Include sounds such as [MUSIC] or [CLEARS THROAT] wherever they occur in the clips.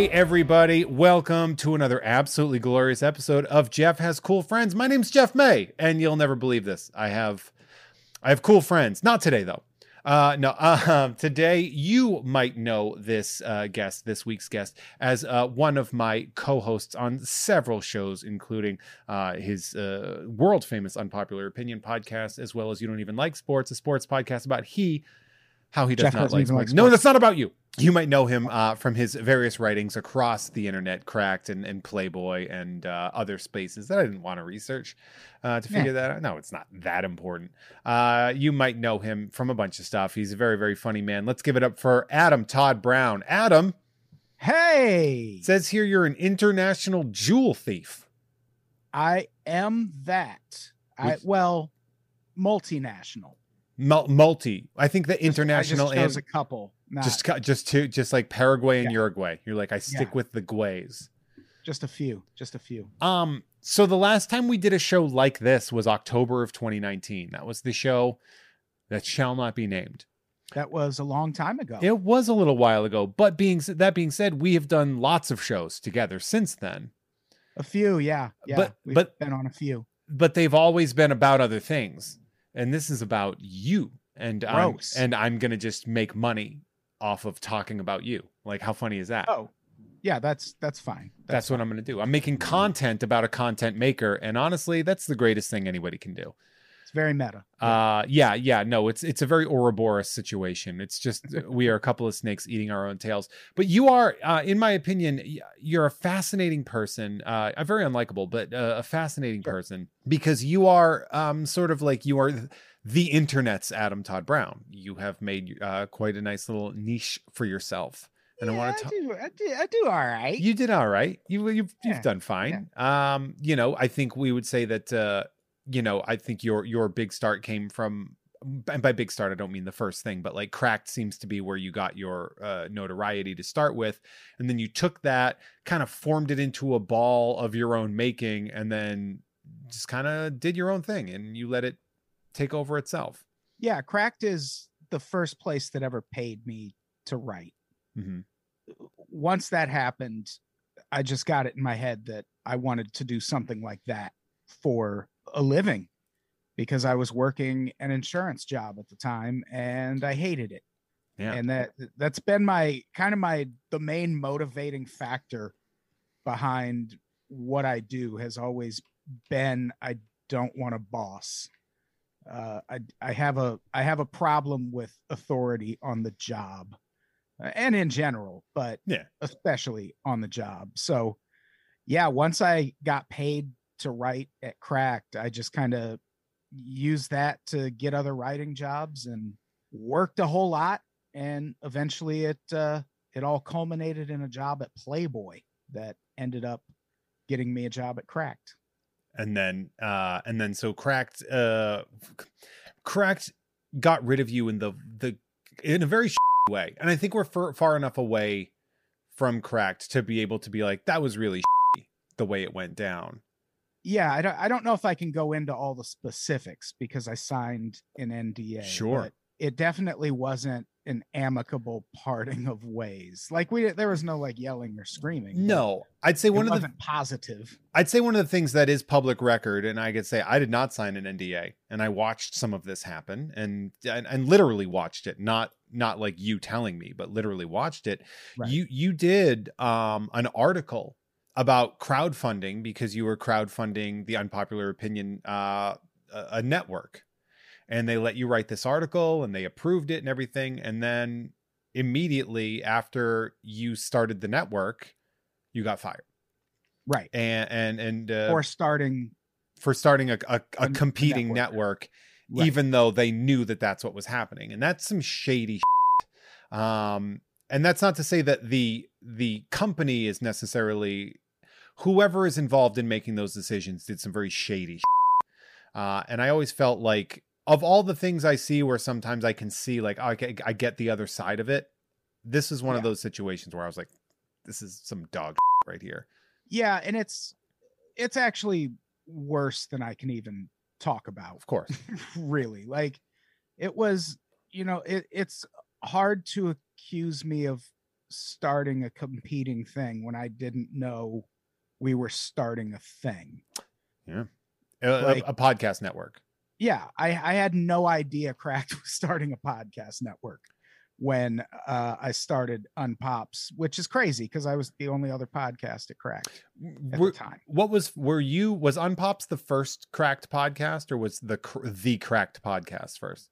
Hey, everybody, welcome to another absolutely glorious episode of Jeff Has Cool Friends. My name's Jeff May, and you'll never believe this. I have I have cool friends. Not today, though. Uh, no, uh, [LAUGHS] today you might know this uh, guest, this week's guest, as uh, one of my co-hosts on several shows, including uh, his uh, world famous Unpopular Opinion podcast, as well as You Don't Even Like Sports, a sports podcast about he how he does Jeff not like even like. No, that's not about you. You might know him uh, from his various writings across the internet, Cracked and, and Playboy and uh, other spaces that I didn't want to research uh, to figure that out. No, it's not that important. Uh, you might know him from a bunch of stuff. He's a very, very funny man. Let's give it up for Adam Tod Brown. Adam Hey, says here you're an international jewel thief. I am that. I well, multinational. Mul- multi. I think the Just- I international just and a couple, not just just, just two, just like Paraguay and Yeah. Uruguay. You're like I stick Yeah. with the Guays. Just a few, just a few. Um, so the last time we did a show like this was October of 2019. That was the show that shall not be named. That was a long time ago. It was a little while ago, but being that being said, we have done lots of shows together since then. a few, yeah, yeah. But- we've but- been on a few. But they've always been about other things, and this is about you. And I'm, and I'm gonna just make money off of talking about you. Like, how funny is that? Oh, yeah, that's that's fine. that's what I'm gonna do. I'm making content about a content maker, and honestly, that's the greatest thing anybody can do. It's very meta. Uh yeah, yeah, no, it's it's a very Ouroboros situation. It's just we are a couple of snakes eating our own tails. But you are uh in my opinion, you're a fascinating person. Uh a very unlikable, but uh, a fascinating Sure. person because you are um sort of like you are th- the internet's Adam Tod Brown. You have made uh quite a nice little niche for yourself. And I want to talk I do, I do all right. you did all right. You you've you've done fine. Um, you know, I think we would say that uh, you know, I think your your big start came from and by big start I don't mean the first thing, but like cracked seems to be where you got your uh notoriety to start with. And then you took that, kind of formed it into a ball of your own making, and then just kind of did your own thing and you let it take over itself. yeah, Cracked is the first place that ever paid me to write. hmm once that happened, I just got it in my head that I wanted to do something like that for a living because I was working an insurance job at the time and I hated it. Yeah. And that that's been my kind of my the main motivating factor behind what I do has always been I don't want a boss. Uh, I I have a I have a problem with authority on the job uh, and in general, but Yeah. especially on the job. So, yeah, once I got paid to write at Cracked, I just kind of used that to get other writing jobs and worked a whole lot. And eventually, it uh, it all culminated in a job at Playboy that ended up getting me a job at Cracked. and then uh and then so cracked uh cracked got rid of you in the the in a very way and i think we're far, far enough away from cracked to be able to be like that was really the way it went down Yeah, I don't I don't know if I can go into all the specifics because I signed an NDA. Sure. it definitely wasn't an amicable [LAUGHS] parting of ways. Like we there was no like yelling or screaming. no i'd say one of the positive. I'd say one of the things that is public record, and I could say I did not sign an NDA, and I watched some of this happen, and and, and literally watched it, not not like you telling me, but literally watched it. Right. You you did um an article about crowdfunding because you were crowdfunding the unpopular opinion uh a, network, and they let you write this article, and they approved it and everything, and then immediately after you started the network, you got fired Right. and and and uh, or starting for starting a, a, a a competing network, network. Right. even though they knew that that's what was happening and that's some shady shit. um and that's not to say that the the company is necessarily whoever is involved in making those decisions did some very shady uh and i always felt like of all the things i see where sometimes i can see like oh, I, get, I get the other side of it this is one of those situations where i was like this is some dog right here. Yeah, and it's it's actually worse than I can even talk about. of course. [LAUGHS] Really like it was you know it, it's hard to accuse me of starting a competing thing when I didn't know we were starting a thing. Yeah. A, Like- a, a podcast network. Yeah, I, I had no idea Cracked [LAUGHS] was starting a podcast network when uh, I started Unpops, which is crazy because I was the only other podcast at Cracked at Were- the time. what was were you was Unpops the first cracked podcast or was the the cracked podcast first?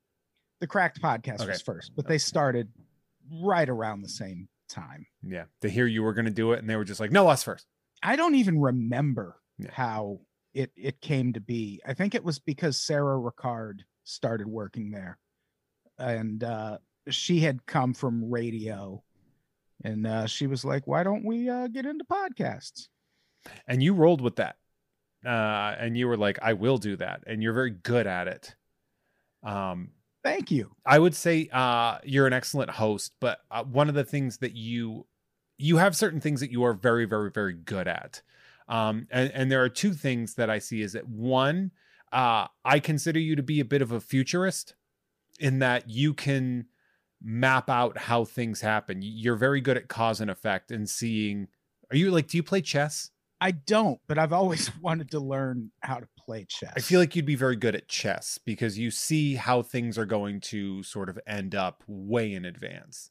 The Cracked podcast Okay. was first, but they started right around the same time. Yeah. To hear you were going to do it and they were just like, "No, us first. I don't even remember Yeah. how it it came to be. I think it was because Sarah Ricard started working there, and uh, she had come from radio, and uh, she was like, "Why don't we uh, get into podcasts?" And you rolled with that. Uh and you were like, "I will do that." And you're very good at it. Um Thank you. I would say uh, you're an excellent host, but uh, one of the things that you you have certain things that you are very, very, very good at. Um, and, and there are two things that I see is that one, uh, I consider you to be a bit of a futurist in that you can map out how things happen. You're very good at cause and effect and seeing. Are you like? Do you play chess? I don't, but I've always [LAUGHS] wanted to learn how to play chess. I feel like you'd be very good at chess because you see how things are going to sort of end up way in advance.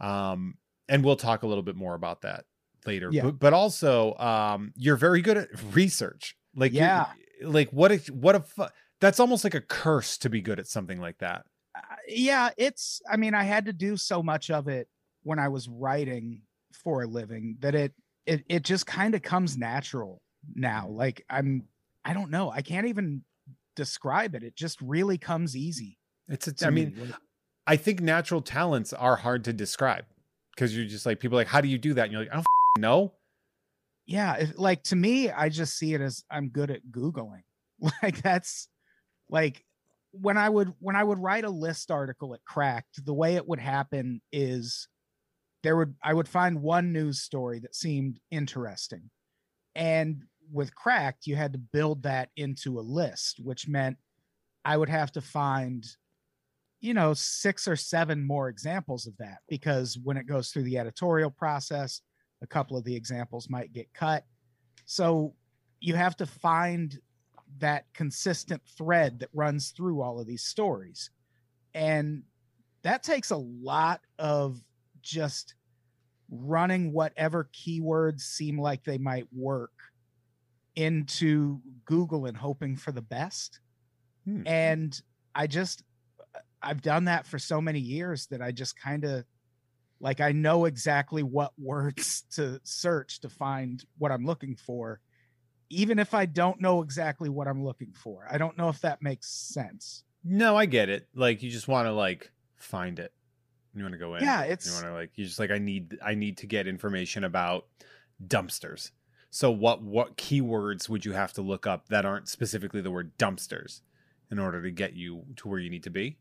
Um, and we'll talk a little bit more about that later. Yeah. But, but also, um, you're very good at research. Like, Yeah. like what if, what if, that's almost like a curse to be good at something like that. Uh, yeah, it's. I mean, I had to do so much of it when I was writing for a living that it it it just kind of comes natural now. Like I'm, I don't know. I can't even describe it. It just really comes easy. It's, a, I mean, me. I think natural talents are hard to describe because you're just like, people are like, how do you do that? And you're like, I don't know. yeah, it, like to me, I just see it as I'm good at googling. [LAUGHS] Like that's like when I would when I would write a list article at Cracked, the way it would happen is there would I would find one news story that seemed interesting. And with Cracked, you had to build that into a list, which meant I would have to find you know, six or seven more examples of that because when it goes through the editorial process, a couple of the examples might get cut. So you have to find that consistent thread that runs through all of these stories. And that takes a lot of just running whatever keywords seem like they might work into Google and hoping for the best. Hmm. And I just, I've done that for so many years that I just kind of like I know exactly what [LAUGHS] words to search to find what I'm looking for, even if I don't know exactly what I'm looking for. I don't know if that makes sense. No, I get it. Like you just want to like find it. You want to go in. Yeah, it's You want to like you're just like I need I need to get information about dumpsters. So what what keywords would you have to look up that aren't specifically the word dumpsters in order to get you to where you need to be?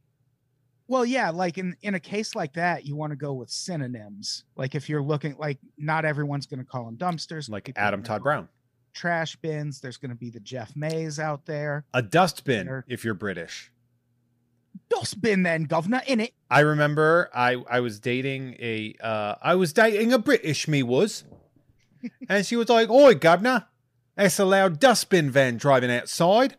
well, yeah, like in in a case like that, you want to go with synonyms. Like if you're looking like not everyone's going to call them dumpsters. Like people Adam Tod Brown. Trash bins. There's going to be the Jeff Mays out there. A dustbin Or- if you're British. Dustbin then, governor, in it. I remember I I was dating a uh I was dating a British me was. And she was like, Oi, governor, that's a loud dustbin van driving outside.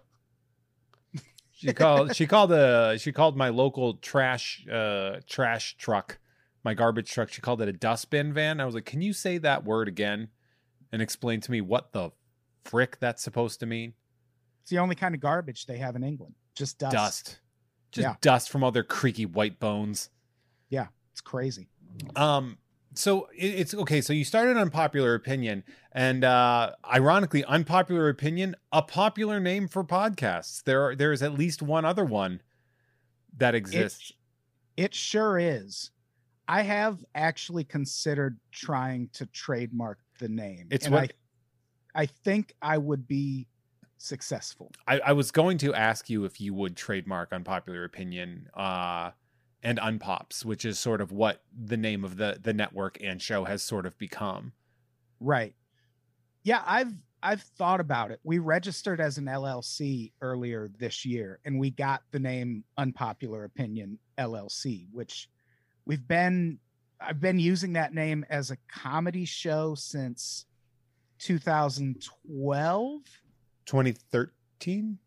She called she called uh she called my local trash uh trash truck, my garbage truck, she called it a dustbin van. I was like, Can you say that word again and explain to me what the frick that's supposed to mean? It's the only kind of garbage they have in England. Just dust. Dust. Just Yeah. dust from all their creaky white bones. Yeah, it's crazy. Um, so it's okay. So you started unpopular opinion, and uh, ironically, unpopular opinion, a popular name for podcasts. There are there is at least one other one that exists. It sure is. I have actually considered trying to trademark the name. It's and what- I, I think I would be successful. I, I was going to ask you if you would trademark unpopular opinion uh, and unpops, which is sort of what the name of the the network and show has sort of become. Right. Yeah, I've I've thought about it. We registered as an LLC earlier this year and we got the name Unpopular Opinion LLC, which we've been I've been using that name as a comedy show since 2012. 2013.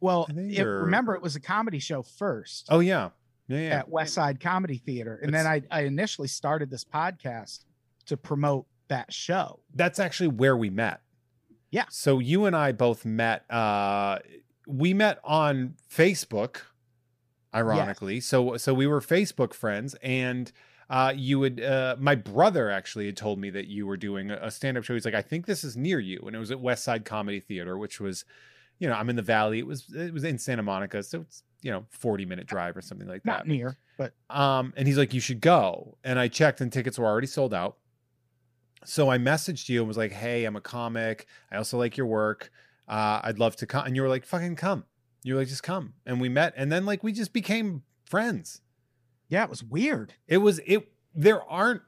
Well, it, remember it was a comedy show first Oh yeah, yeah, yeah. at West Side Comedy Theater, and then I, I initially started this podcast to promote that show. That's actually where we met. Yeah. So you and I both met. Uh, we met on Facebook, ironically. So so we were Facebook friends, and uh, you would. Uh, my brother actually had told me that you were doing a stand up show. He's like, I think this is near you, and it was at West Side Comedy Theater, which was, you know, I'm in the Valley. It was it was in Santa Monica, so it's you know 40 minute drive or something like that. Not near, but Um, and he's like, you should go. And I checked, and tickets were already sold out. So I messaged you and was like, hey, I'm a comic. I also like your work. Uh, I'd love to come. And you were like, fucking come. You were like, just come. And we met. And then like we just became friends. yeah, it was weird. It was it. There aren't.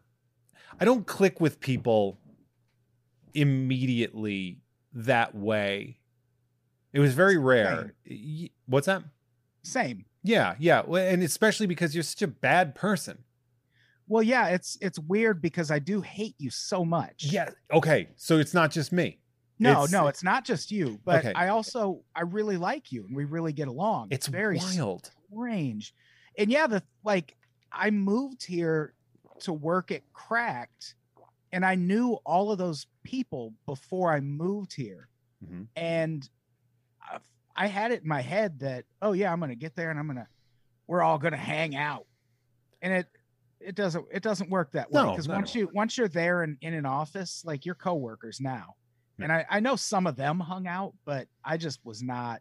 I don't click with people immediately that way. It was very rare. What's that? Same. Yeah, yeah, and especially because you're such a bad person. Well, yeah, it's it's weird because I do hate you so much. Yeah. Okay. So it's not just me. No, It's- no, it's not just you, but Okay. I also I really like you and we really get along. It's very wild. strange. And yeah, the like I moved here to work at Cracked and I knew all of those people before I moved here. Mhm. And I, had it in my head that oh yeah, I'm going to get there and I'm going to we're all going to hang out. And it it doesn't it doesn't work that way because at once you once you're there and in an office, like your coworkers now. Yeah. And I I know some of them hung out, but I just was not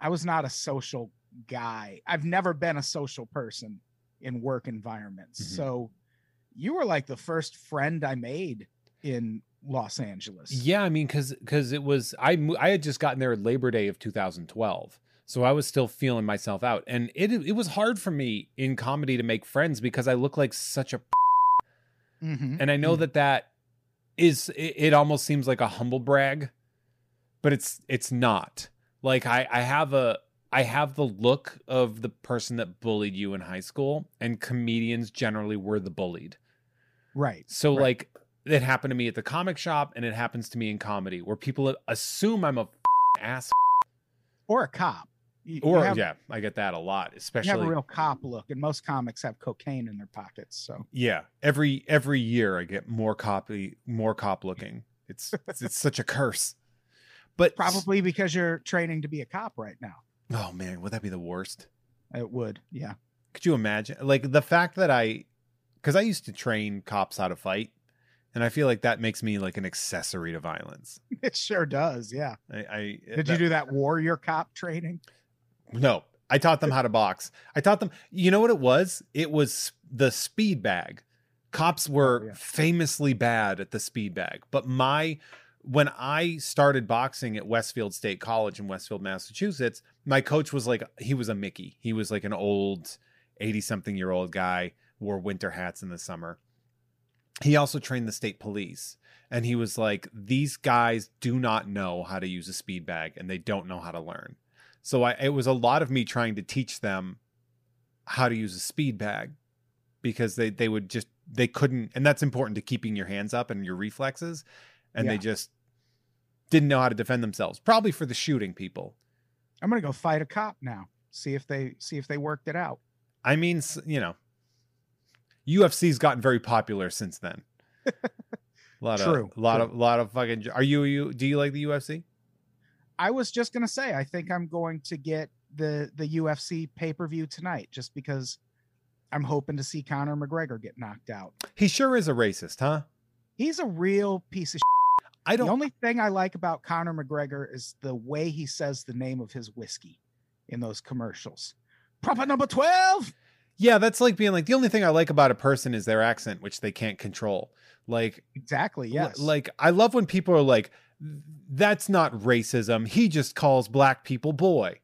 I was not a social guy. I've never been a social person in work environments. Mhm. So you were like the first friend I made in Los Angeles. Yeah, I mean, because because it was I I had just gotten there Labor Day of 2012, so I was still feeling myself out, and it it was hard for me in comedy to make friends because I look like such a, Mhm. and I know that that is it, it almost seems like a humble brag, but it's it's not. Like I I have a I have the look of the person that bullied you in high school, and comedians generally were the bullied. right. So Right. like it happened to me at the comic shop and it happens to me in comedy where people assume I'm a ass Or a cop. You, you or have, yeah, I get that a lot, especially you have a real cop look, and most comics have cocaine in their pockets. So yeah, every every year I get more copy more cop looking. It's it's, it's such a curse. But probably because you're training to be a cop right now. oh man, would that be the worst? It would, yeah. Could you imagine like the fact that I cuz I used to train cops how to fight and I feel like that makes me like an accessory to violence. [LAUGHS] It sure does, yeah. I, I Did you do that warrior cop training? No, I taught them how to box. I taught them. You know what it was? It was the speed bag. Cops oh, were Oh, yeah. famously bad at the speed bag, but my when I started boxing at Westfield State College in Westfield, Massachusetts, my coach was like he was a Mickey. He was like an old 80 something year old guy, wore winter hats in the summer. He also trained the state police. And he was like, these guys do not know how to use a speed bag and they don't know how to learn. So I, it was a lot of me trying to teach them how to use a speed bag because they they would just they couldn't and that's important to keeping your hands up and your reflexes and they just didn't know how to defend themselves probably for the shooting people I'm gonna go fight a cop now. See if they see if they worked it out. i mean you know ufc's gotten very popular since then [LAUGHS] a lot True, of a lot true. of lot of fucking are you you do you like the ufc I was just gonna say, I think I'm going to get the the UFC pay per view tonight, just because I'm hoping to see Conor McGregor get knocked out. he sure is a racist huh He's a real piece of. [LAUGHS] i don't The only thing I like about Conor McGregor is the way he says the name of his whiskey in those commercials. Proper number twelve. Yeah, that's like being like the only thing I like about a person is their accent, which they can't control. Like, Exactly. Yes. like I love when people are like, "That's not racism. He just calls black people boy."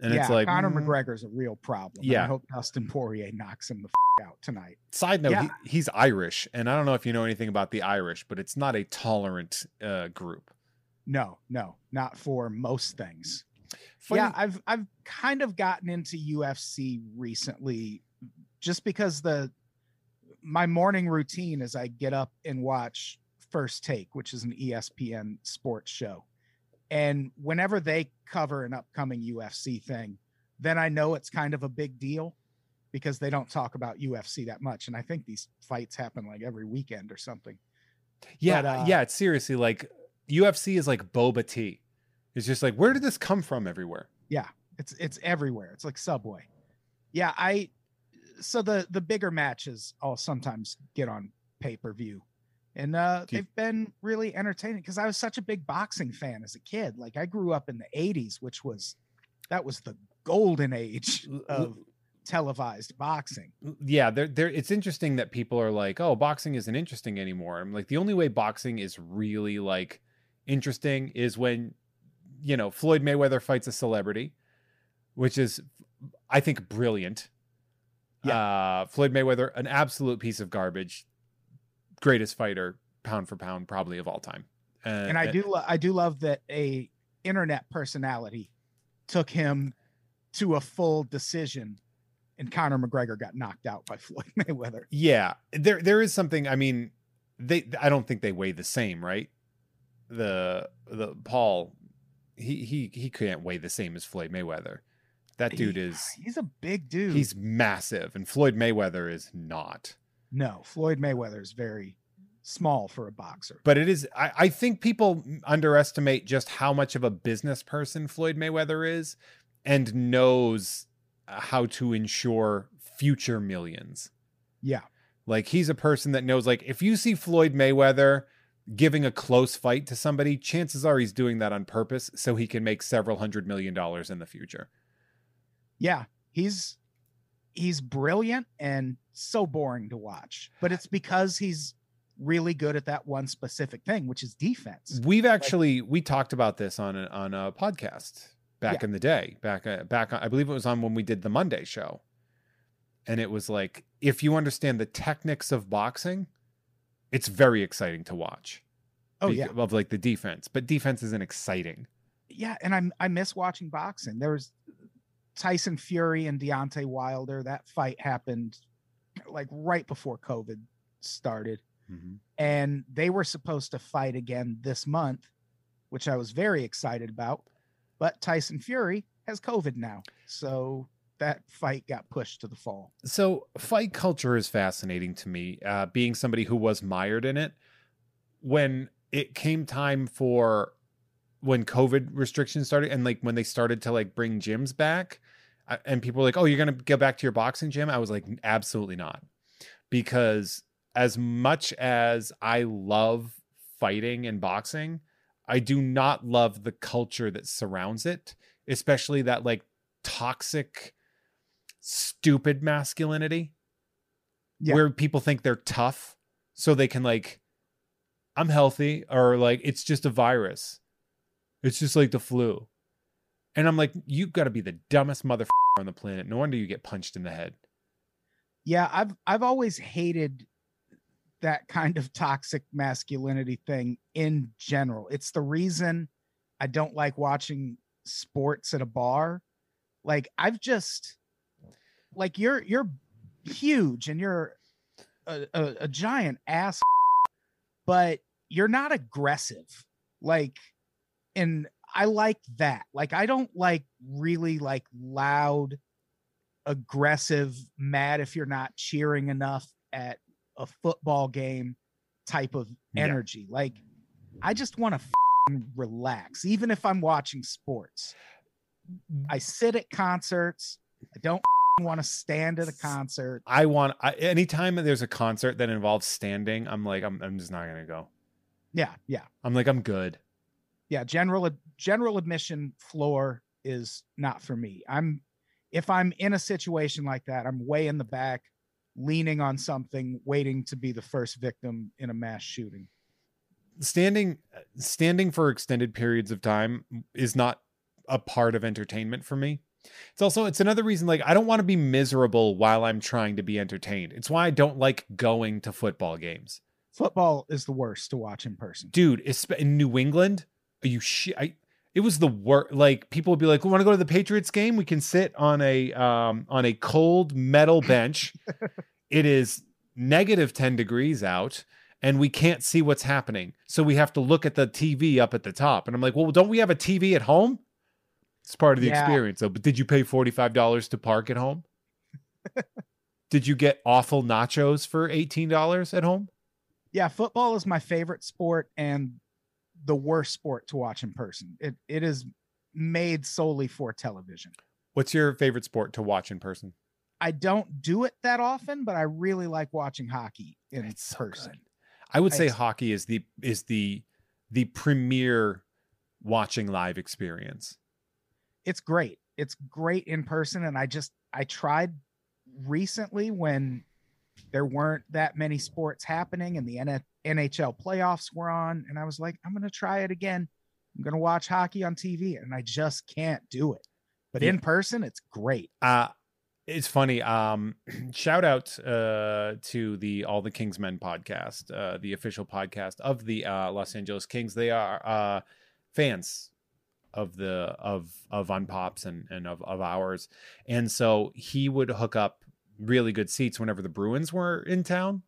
And yeah, it's like, Conor mm. McGregor's a real problem. Yeah. I hope Dustin Poirier knocks him the f- out tonight. Side note: Yeah. he, he's Irish, and I don't know if you know anything about the Irish, but it's not a tolerant uh, group. No, no, not for most things. Funny- Yeah, I've I've kind of gotten into UFC recently just because the my morning routine is I get up and watch First Take, which is an ESPN sports show. And whenever they cover an upcoming UFC thing, then I know it's kind of a big deal because they don't talk about UFC that much. And I think these fights happen like every weekend or something. Yeah, But, uh, yeah. It's seriously like UFC is like boba tea. It's just like where did this come from everywhere? Yeah, it's it's everywhere. It's like Subway. Yeah, I so the the bigger matches I'll sometimes get on pay-per-view. And uh you- they've been really entertaining because I was such a big boxing fan as a kid. Like I grew up in the 80s, which was that was the golden age of televised boxing. yeah there there it's interesting that people are like oh boxing isn't interesting anymore i'm like the only way boxing is really like interesting is when you know floyd mayweather fights a celebrity which is i think brilliant uh floyd mayweather an absolute piece of garbage greatest fighter pound for pound probably of all time uh, And I do lo- I do love that a internet personality took him to a full decision and Conor McGregor got knocked out by [LAUGHS] Floyd Mayweather. Yeah, there there is something. I mean, they I don't think they weigh the same, right? The the Paul, he he he can't weigh the same as Floyd Mayweather. That dude He- is he's a big dude. he's massive, and Floyd Mayweather is not. no Floyd Mayweather is very small for a boxer. But it is. I I think people underestimate just how much of a business person Floyd Mayweather is, and knows uh, how to ensure future millions. Yeah, Like he's a person that knows like if you see Floyd Mayweather giving a close fight to somebody, chances are he's doing that on purpose so he can make several hundred million dollars in the future. yeah, he's he's brilliant and so boring to watch. But it's because he's really good at that one specific thing, which is defense. We've actually we talked about this on a, on a podcast back Yeah. in the day. Back uh, back I believe it was on when we did the Monday show. And it was like if you understand the techniques of boxing, it's very exciting to watch. Oh yeah, Of like the defense, but defense isn't exciting. yeah, and I I miss watching boxing. There was Tyson Fury and Deontay Wilder. That fight happened like right before COVID started, mm-hmm. and they were supposed to fight again this month, which I was very excited about. But Tyson Fury has COVID now, so that fight got pushed to the fall. So fight culture is fascinating to me. Uh, being somebody who was mired in it, when it came time for when COVID restrictions started and like when they started to like bring gyms back, uh, and people were like, "Oh, you're gonna go back to your boxing gym?" I was like, "Absolutely not," because as much as I love fighting and boxing, I do not love the culture that surrounds it, especially that like toxic, stupid masculinity Yeah. where people think they're tough so they can like I'm healthy or like it's just a virus. It's just like the flu. And I'm like, you've got to be the dumbest motherfucker on the planet. No wonder you get punched in the head. Yeah, I've I've always hated that kind of toxic masculinity thing in general. It's the reason I don't like watching sports at a bar. Like I've just like you're you're huge and you're a, a, a giant ass but you're not aggressive. Like and I like that. Like I don't like really like loud aggressive, mad if you're not cheering enough at a football game type of Yeah. energy. Like, I just want to relax, even if I'm watching sports. Mm. I sit at concerts. I don't want to stand at a concert. I want I, anytime there's a concert that involves standing, I'm like, I'm, I'm just not gonna go. Yeah, yeah, I'm like, I'm good. yeah. General general admission floor is not for me. I'm if I'm in a situation like that, I'm way in the back, leaning on something, waiting to be the first victim in a mass shooting. Standing standing for extended periods of time is not a part of entertainment for me. It's also it's another reason like I don't want to be miserable while I'm trying to be entertained. It's why I don't like going to football games. Football is the worst to watch in person. dude in new england are you shit i it was the worst like people would be like we want to go to the patriots game we can sit on a um on a cold metal [LAUGHS] bench it is negative 10 degrees out and we can't see what's happening. So we have to look at the TV up at the top. And I'm like, well, don't we have a TV at home? It's part of the Yeah. experience. So, but did you pay $45 to park at home? [LAUGHS] did you get awful nachos for $18 at home? Yeah, football is my favorite sport and the worst sport to watch in person. It it is made solely for television. What's your favorite sport to watch in person? I don't do it that often, but I really like watching hockey in It's person. good. I would say hockey is the is the the premier watching live experience. It's great. It's great in person and I just I tried recently when there weren't that many sports happening and the N- NHL playoffs were on and I was like I'm going to try it again. I'm going to watch hockey on TV and I just can't do it. But Yeah. in person it's great. Uh it's funny. Um [CLEARS THROAT] shout out uh to the All the Kingsmen podcast, uh the official podcast of the uh Los Angeles Kings. They are uh fans of the of of Unpops and and of of ours. And so he would hook up really good seats whenever the Bruins were in town.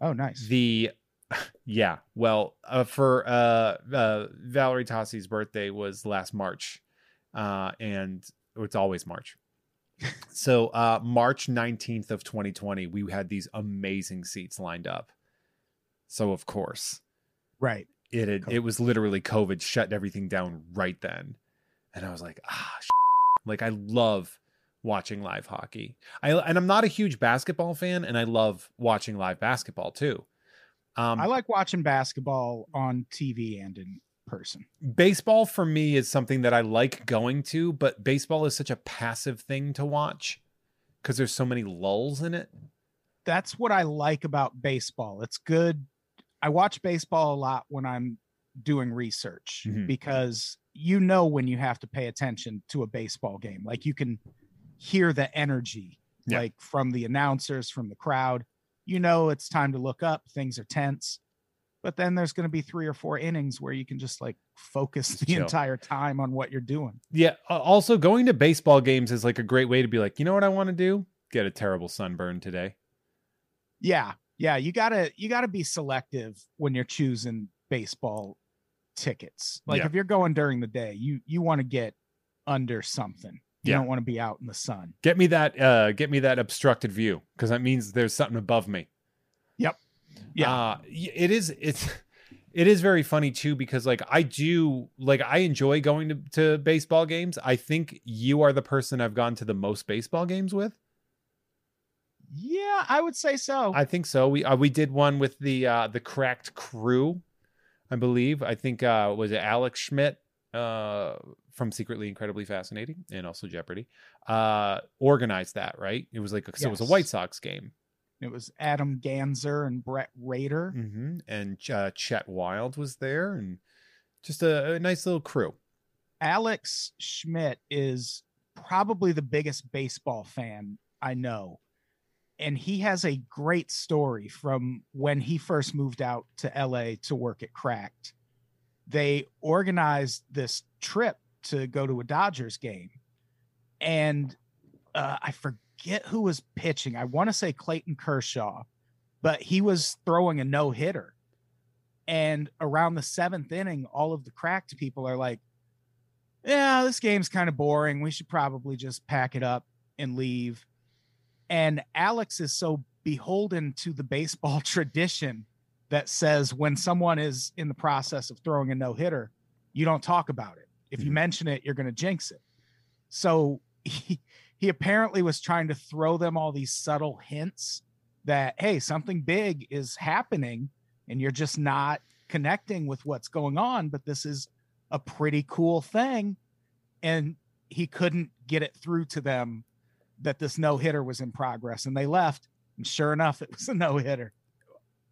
Oh nice. The [LAUGHS] yeah, well, uh, for uh, uh, Valerie Tossi's birthday was last March, uh, and it's always March. [LAUGHS] so uh, March nineteenth of 2020, we had these amazing seats lined up. So of course, right. It had, it was literally COVID shut everything down right then, and I was like, ah, like I love watching live hockey. I and I'm not a huge basketball fan, and I love watching live basketball too. Um, I like watching basketball on TV and in person. baseball for me is something that I like going to, but baseball is such a passive thing to watch because there's so many lulls in it. That's what I like about baseball. It's good. I watch baseball a lot when I'm doing research Mhm. because you know when you have to pay attention to a baseball game. Like you can hear the energy Yeah. like from the announcers, from the crowd. You know it's time to look up, things are tense. But then there's going to be three or four innings where you can just like focus Just the chill. entire time on what you're doing. Yeah. Also, going to baseball games is like a great way to be like, you know what I want to do? Get a terrible sunburn today. Yeah. Yeah, you got to you got to be selective when you're choosing baseball tickets. Like Yeah. if you're going during the day, you you want to get under something. You Yeah. don't want to be out in the sun. Get me that. Uh, get me that obstructed view because that means there's something above me. Yep yeah. uh, it is it's it is very funny too because like i do like i enjoy going to, to baseball games i think you are the person i've gone to the most baseball games with yeah, I would say so. i think so we uh, we did one with the uh the cracked crew i believe i think uh was it alex schmidt uh from secretly incredibly fascinating and also jeopardy uh organized that right it was like so it was a white sox game it was Adam Ganzer and Brett Rader. hmm and uh, chet wild was there and just a, a nice little crew Alex Schmidt is probably the biggest baseball fan I know. And he has a great story from when he first moved out to LA to work at Cracked. They organized this trip to go to a Dodgers game. And uh, I forget who was pitching. I want to say Clayton Kershaw, but he was throwing a no hitter. And around the seventh inning, all of the Cracked people are like, yeah, this game's kind of boring. We should probably just pack it up and leave. And Alex is so beholden to the baseball [LAUGHS] tradition that says when someone is in the process of throwing a no hitter, you don't talk about it. If you Mhm. mention it, you're going to jinx it. So [LAUGHS] he, he apparently was trying to throw them all these subtle hints that, hey, something big is happening and you're just not connecting with what's going on. But this is a pretty cool thing. And he couldn't get it through to them that this no hitter was in progress. And they left. And sure enough, it was a no hitter.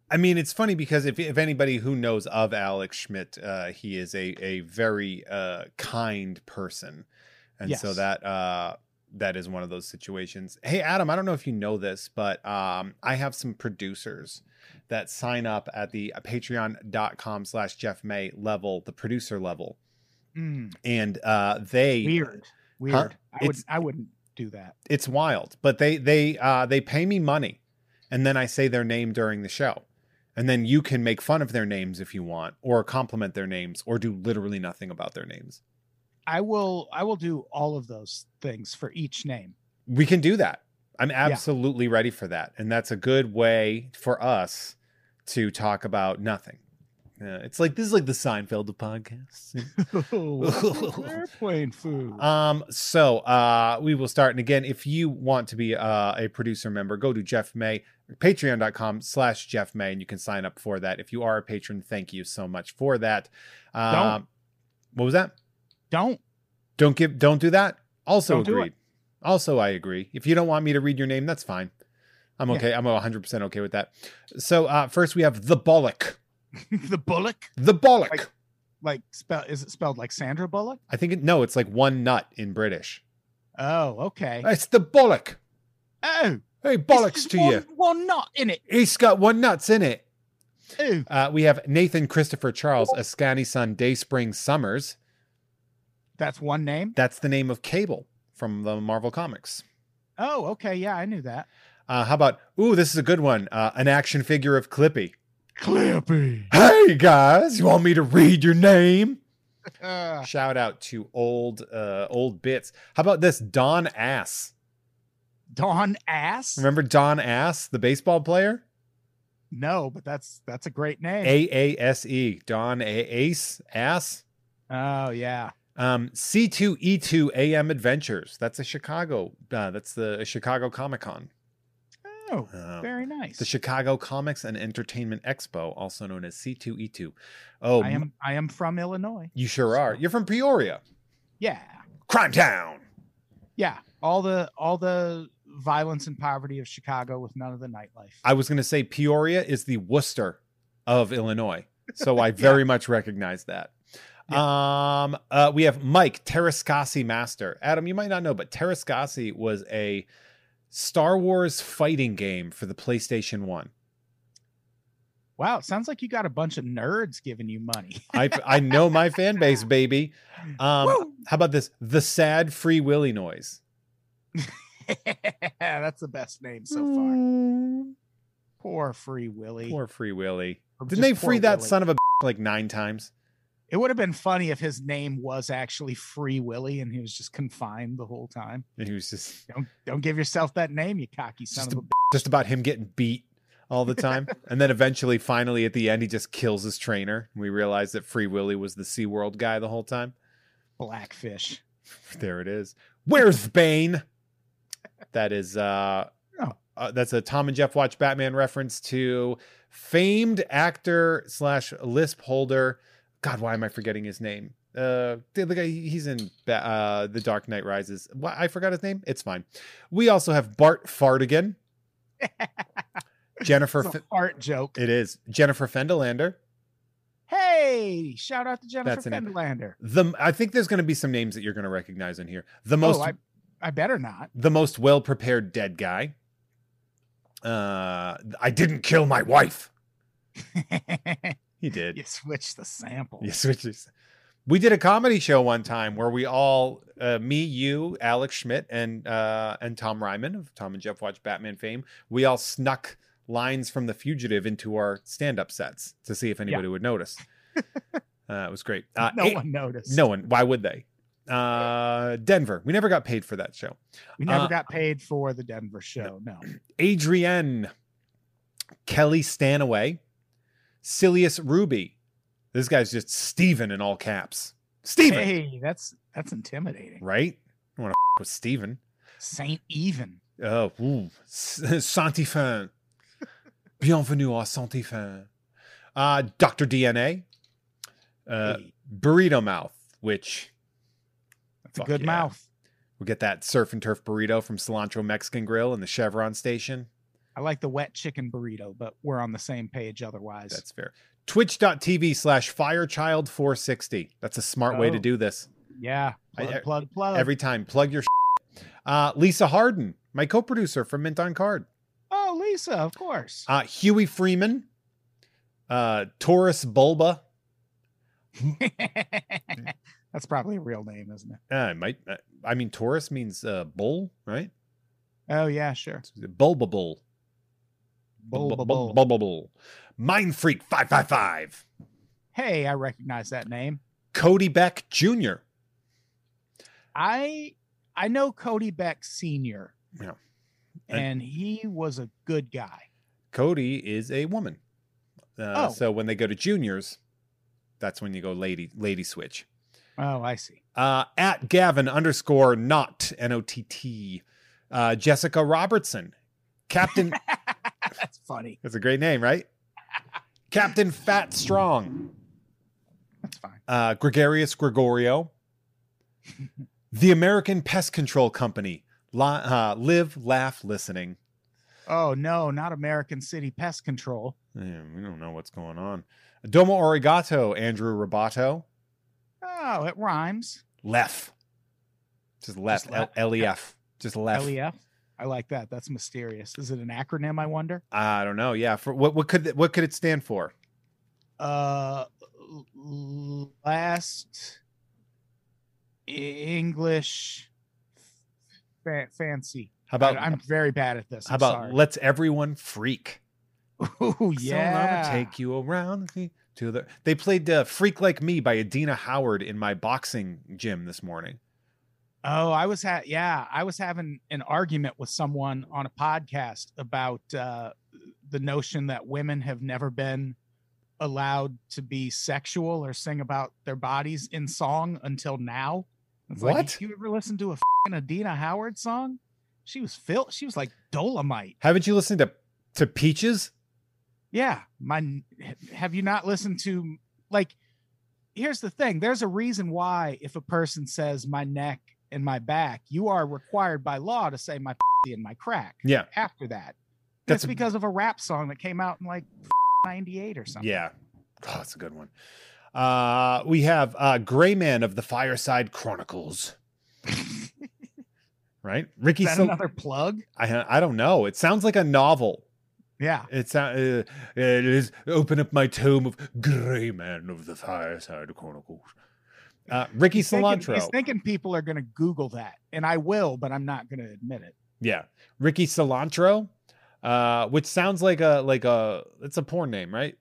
I mean, it's funny because if if anybody who knows of Alex Schmidt, uh, he is a a very uh, kind person, and so that uh, that is one of those situations. Hey, Adam, I don't know if you know this, but um, I have some producers that sign up at the patreon.com slash Jeff May level, the producer level. Mm, And uh, they weird. Weird. I would I wouldn't do that. it's wild but they they uh they pay me money and then I say their name during the show. And then you can make fun of their names if you want, or compliment their names, or do literally nothing about their names. I will I will do all of those things for each name. We can do that. I'm absolutely ready for that. And that's a good way for us to talk about nothing. Uh, it's like this is like the Seinfeld of podcasts. [LAUGHS] Airplane food. Um, so uh, we will start. And again, if you want to be uh, a producer member, go to Jeff May, patreon.com slash Jeff May, and you can sign up for that. If you are a patron, thank you so much for that. Um, Don't. what was that? Don't Don't give, don't do that. Also Don't agreed. Also, I agree. If you don't want me to read your name, that's fine. I'm Yeah. okay. I'm 100% okay with that. So uh, first we have the Bullock. [LAUGHS] the Bullock The Bullock. Like- like spell is it spelled like Sandra Bullock? I think it, no, it's like one nut in British. Oh, okay. It's the Bullock. Oh, Hey, bollocks to one, you. One knot in it. He's got one nuts in it. Uh, we have Nathan Christopher Charles a Ascani son Dayspring Summers. that's one name. That's the name of Cable from the Marvel Comics. Oh, okay. Yeah, I knew that. Uh, how about, ooh, this is a good one. Uh, an action figure of Clippy. Clippy. Hey guys, you want me to read your name? [LAUGHS] Shout out to old uh, old bits. How about this Don Ass? Don Ass. Remember Don Ass, the baseball player? No, but that's that's a great name. A A S E. Don A Ace Ass. oh yeah. Um, C2E2 AM Adventures. That's a Chicago. Uh, that's the Chicago Comic Con. Oh, Um, very nice. the Chicago Comics and Entertainment Expo, also known as C2E2. Oh, I am I am from Illinois. you sure are. You're from Peoria, Yeah. Crime Town. Yeah. All the all the violence and poverty of Chicago with none of the nightlife. I was going to say Peoria is the Worcester of Illinois, so I [LAUGHS] very much recognize that. Um, uh, we have Mike Teräs Käsi Master. Adam, you might not know, but Teräs Käsi was a Star Wars fighting game for the PlayStation One. wow, it sounds like you got a bunch of nerds giving you money. [LAUGHS] I I know my fan base, [LAUGHS] baby. Um, how about this? The sad Free Willy noise. [LAUGHS] That's the best name so far. Poor Free Willy. Poor Free Willy. Or Didn't they free that Willy. son of a like nine times? It would have been funny if his name was actually Free Willy and he was just confined the whole time. And he was just Don't don't give yourself that name, you cocky son of a. just about him getting beat all the time. [LAUGHS] and then eventually, finally, at the end, he just kills his trainer. We realize that Free Willy was the SeaWorld guy the whole time. Blackfish. [LAUGHS] There it is. Where's Bane? That is uh, Oh. uh that's a Tom and Jeff watch Batman reference to famed actor slash lisp holder. God, why am I forgetting his name? Uh, the the guy he's in uh the Dark Knight Rises. Why I forgot his name. It's fine. We also have Bart Fardigan, [LAUGHS] Jennifer. It's a F- art joke. it is Jennifer Fendelander. Hey, shout out to Jennifer That's Fendelander. The I think there's going to be some names that you're going to recognize in here. The most oh, I, I better not. the most well prepared dead guy. Uh, I didn't kill my wife. [LAUGHS] He did. you switch the sample. You switches. We did a comedy show one time where we all, uh, me, you, Alex Schmidt, and uh, and Tom Reimann of Tom and Jeff Watch Batman fame, we all snuck lines from The Fugitive into our stand-up sets to see if anybody would notice. [LAUGHS] uh, it was great. Uh, no A- one noticed. no one. Why would they? Uh, Denver. We never got paid for that show. we never uh, got paid for the Denver show. No. Adrienne, Kelly Stanaway, Silius Ruby. This guy's just Steven in all caps. Steven, Hey, that's that's intimidating. right? I want to f- with Steven. Saint Even. Oh, ooh. S- Santi. Bienvenue à Santi fin. Uh, Dr. DNA, uh, Hey, Burrito Mouth, which that's a good yeah. mouth. we get that surf and turf burrito from Cilantro Mexican Grill in the Chevron station. I like the wet chicken burrito, but we're on the same page otherwise. That's fair. Twitch.tv slash Firechild460. That's a smart way to Oh. do this. yeah. Plug, I- plug, plug. Every time, plug your. [LAUGHS] Uh, Lisa Harden, my co-producer from Mint on Card. oh, Lisa, of course. Uh, Huey Freeman, uh, Taurus Bulba. [LAUGHS] that's probably a real name, isn't it? Uh, it might. Uh, I mean, Taurus means uh, bull, right? Oh yeah, sure. Bulba bull. Bull. Mind Freak 555. Hey, I recognize that name. Cody Beck Jr. I I know Cody Beck Senior. Yeah. And he was a good guy. Cody is a woman. Uh, Oh. So when they go to juniors, that's when you go lady lady switch. Oh, I see. Uh, at Gavin underscore not N O T T. Uh, Jessica Robertson, Captain. [LAUGHS] That's funny. that's a great name, right? [LAUGHS] Captain Fat Strong. That's fine. Uh, Gregarious Gregorio. [LAUGHS] the American Pest Control Company. Li- uh, live, laugh, listening. Oh no, not American City Pest Control. Yeah, we don't know what's going on. Domo Arigato, Andrew Robato. Oh, it rhymes. Lef. Just left. Just left. L- L-E-F. Just left. LEF. I like that. That's mysterious. Is it an acronym? I wonder. I don't know. Yeah. For what what could what could it stand for? Uh, last English fa- fancy. How about I, am very bad at this. how I'm about sorry. let's everyone freak? So yeah. I'ma take you around to the. They played uh, "Freak Like Me" by Adina Howard in my boxing gym this morning. Oh, I was ha- yeah, I was having an argument with someone on a podcast about uh, the notion that women have never been allowed to be sexual or sing about their bodies in song until now. It's like, What? you ever listen to a fucking Adina Howard song? She was fil- She was like Dolomite. Haven't you listened to to Peaches? Yeah, my. Have you not listened to like? Here's the thing. There's a reason why if a person says my neck and my back, you are required by law to say my [LAUGHS] and my crack. Yeah. After that, That's that's because of a rap song that came out in like [LAUGHS] '98 or something. Yeah. Oh, that's a good one. Uh, we have uh, Gray Man of the Fireside Chronicles. [LAUGHS] right? Ricky Is that Sil- another plug? I I don't know. It sounds like a novel. Yeah. It's uh, it is open up my tome of Gray Man of the Fireside Chronicles. Uh, Ricky He's thinking, Cilantro. he's thinking people are going to Google that, and I will, but I'm not going to admit it. yeah. Ricky Cilantro. Uh, which sounds like a like a it's a porn name, right?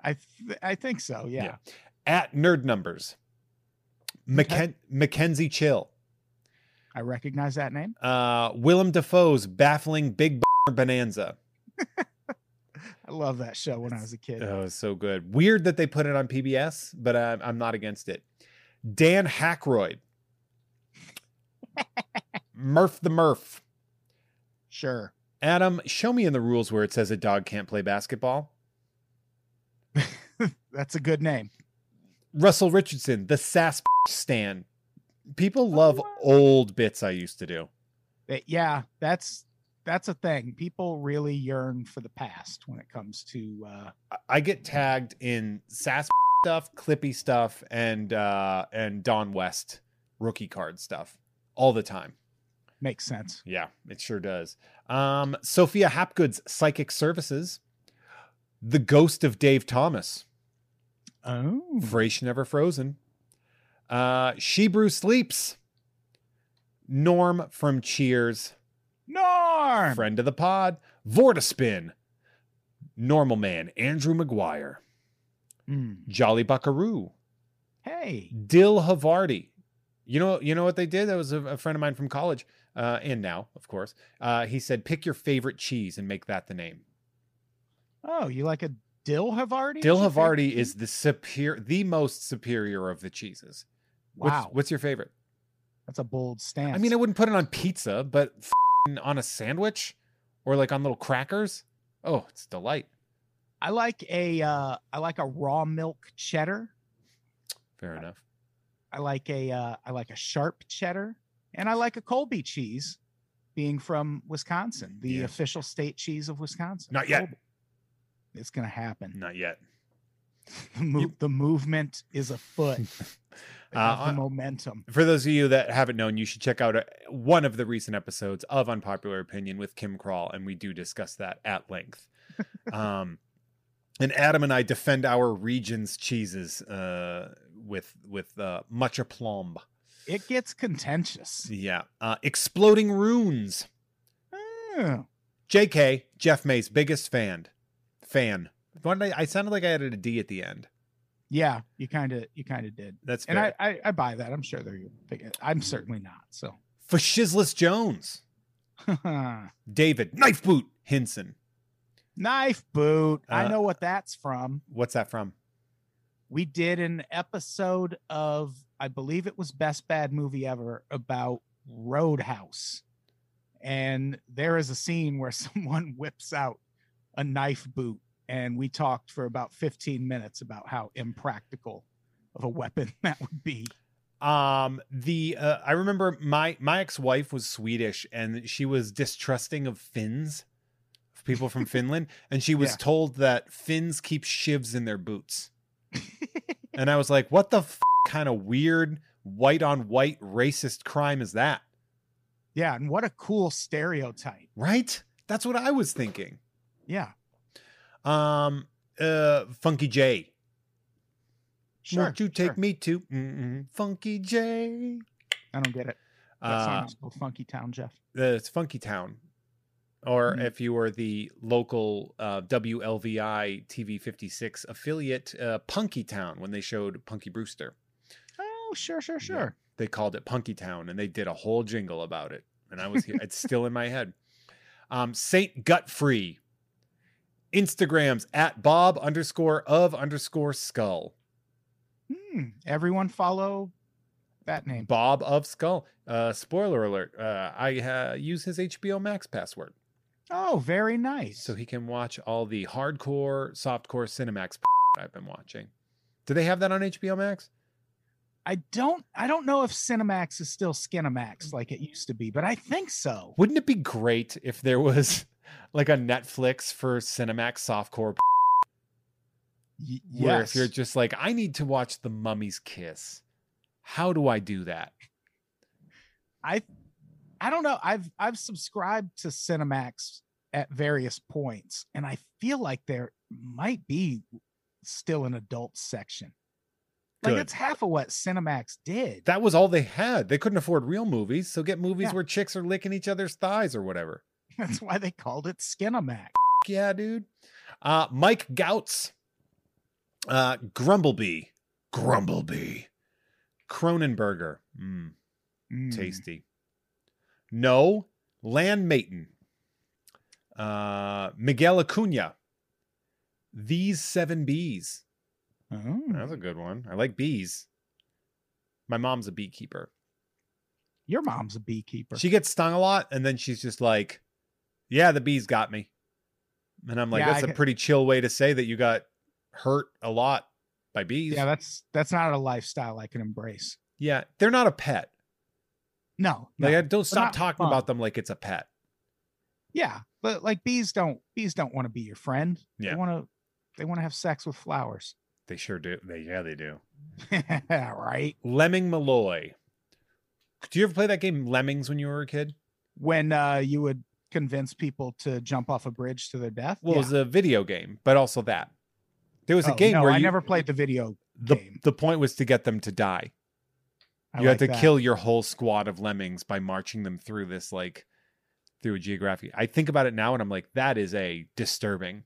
I th- I think so. Yeah. Yeah. At Nerd Numbers. Macken- Mackenzie Chill. I recognize that name. Uh, Willem Dafoe's baffling Big Bonanza. [LAUGHS] I love that show when I was a kid. Oh, it's so good. Weird that they put it on PBS, but I'm, I'm not against it. Dan Hackroyd. Murph the Murph. Sure. Adam, show me in the rules where it says a dog can't play basketball. [LAUGHS] That's a good name. Russell Richardson, the sass stand. People love old bits I used to do. Yeah, that's that's a thing. People really yearn for the past when it comes to uh I- I get tagged in sass stuff, clippy stuff, and uh and Don West rookie card stuff all the time. makes sense. Yeah, it sure does. Um, Sophia Hapgood's Psychic Services, The Ghost of Dave Thomas, Oh. Frasier Never Frozen, uh, She Brew Sleeps, Norm from Cheers, Norm. friend of the pod, Vortaspin, Normal Man, Andrew McGuire, Mm. Jolly Buckaroo, Hey. Dill Havarti. You know, you know what they did? That was a, a friend of mine from college, uh, and now, of course. Uh, he said, "Pick your favorite cheese and make that the name." Oh, you like a dill Havarti? Dill is Havarti is the superior, the most superior of the cheeses. What's, wow. what's your favorite? That's a bold stance. I mean, I wouldn't put it on pizza, but on a sandwich or like on little crackers. Oh, it's delight. I like a uh I like a raw milk cheddar. Fair enough. I like a uh I like a sharp cheddar, and I like a Colby cheese, being from Wisconsin, the Yeah. official state cheese of Wisconsin. Not yet. Colby. It's gonna happen. Not yet. [LAUGHS] The, mo- the movement is afoot. [LAUGHS] Uh, the momentum. For those of you that haven't known, you should check out uh one of the recent episodes of Unpopular Opinion with Kim Crawl, and we do discuss that at length. [LAUGHS] um, and Adam and I defend our region's cheeses uh, with with uh, much aplomb. It gets contentious. Yeah, uh, exploding runes. Oh, JK, Jeff May's biggest fan. Fan. I, I sounded like I added a D at the end. Yeah, you kind of you kind of did, That's and. I, I I buy that. I'm sure they're. I'm certainly not. So, For Shizzless Jones, [LAUGHS] David, Knife Boot, Hinson. Knife boot. Uh, I know what that's from. What's that from? We did an episode of I believe it was best bad movie ever about Roadhouse, and there is a scene where [LAUGHS] someone whips out a knife boot, and we talked for about 15 minutes about how impractical of a weapon [LAUGHS] that would be. Um, the uh, I remember my my ex wife was Swedish and she was distrusting of Finns, people from Finland, and she was Yeah. told that Finns keep shivs in their boots. [LAUGHS] and I was like, what the f- kind of weird white on white racist crime is that? Yeah, and what a cool stereotype. Right? That's what I was thinking. Yeah, Um, uh, Funky J. sure. Won't you take sure. me to mm-mm, Funky J? I don't get it. That Uh, song is called Funky Town, Jeff. uh, it's Funky Town. Or Mhm. if you were the local uh, WLVI TV 56 affiliate, uh, Punky Town, when they showed Punky Brewster, Oh, sure, sure, Yeah. sure. they called it Punky Town and they did a whole jingle about it. And I was here, it's still in my head. Um, Saint Gutfree, Instagrams at Bob underscore of underscore skull. Hmm. Everyone follow that name. Bob of Skull. Uh, spoiler alert. Uh, I uh, use his HBO Max password. Oh, very nice. so he can watch all the hardcore, softcore Cinemax I've been watching. Do they have that on HBO Max? I don't I don't know if Cinemax is still Skinemax like it used to be, but I think so. Wouldn't it be great if there was [LAUGHS] like a Netflix for Cinemax softcore Y- where if you're just like, I need to watch The Mummy's Kiss. How do I do that? I I don't know. I've I've subscribed to Cinemax at various points, and I feel like there might be still an adult section. Like Good. it's half of what Cinemax did. That was all they had. They couldn't afford real movies, so get movies Yeah. where chicks are licking each other's thighs or whatever. [LAUGHS] That's why they called it Skinemax. yeah, dude. Uh, Mike Gouts, uh, Grumblebee, Grumblebee, Cronenberger, mm, Mm. tasty. No, Land Maton, uh, Miguel Acuna, these seven bees. Oh. That's a good one. I like bees. My mom's a beekeeper. Your mom's a beekeeper. She gets stung a lot, and then she's just like, "Yeah, the bees got me." And I'm like, Yeah, "That's I a pretty chill way to say that you got hurt a lot by bees." yeah, that's that's not a lifestyle I can embrace. Yeah, they're not a pet. No, Like, no. I don't stop talking fun. about them like it's a pet. yeah, but like bees don't bees don't want to be your friend. Yeah. They want to they want to have sex with flowers. They sure do. They yeah, they do. [LAUGHS] right. Lemming Malloy. Do you ever play that game Lemmings when you were a kid? When uh you would convince people to jump off a bridge to their death. Well, it was a video game, but also that. There was a Oh, game no, where I you, never played the video the game. the point was to get them to die. I you like had to that. kill your whole squad of lemmings by marching them through this like through a geographic. I think about it now and I'm like, that is a disturbing.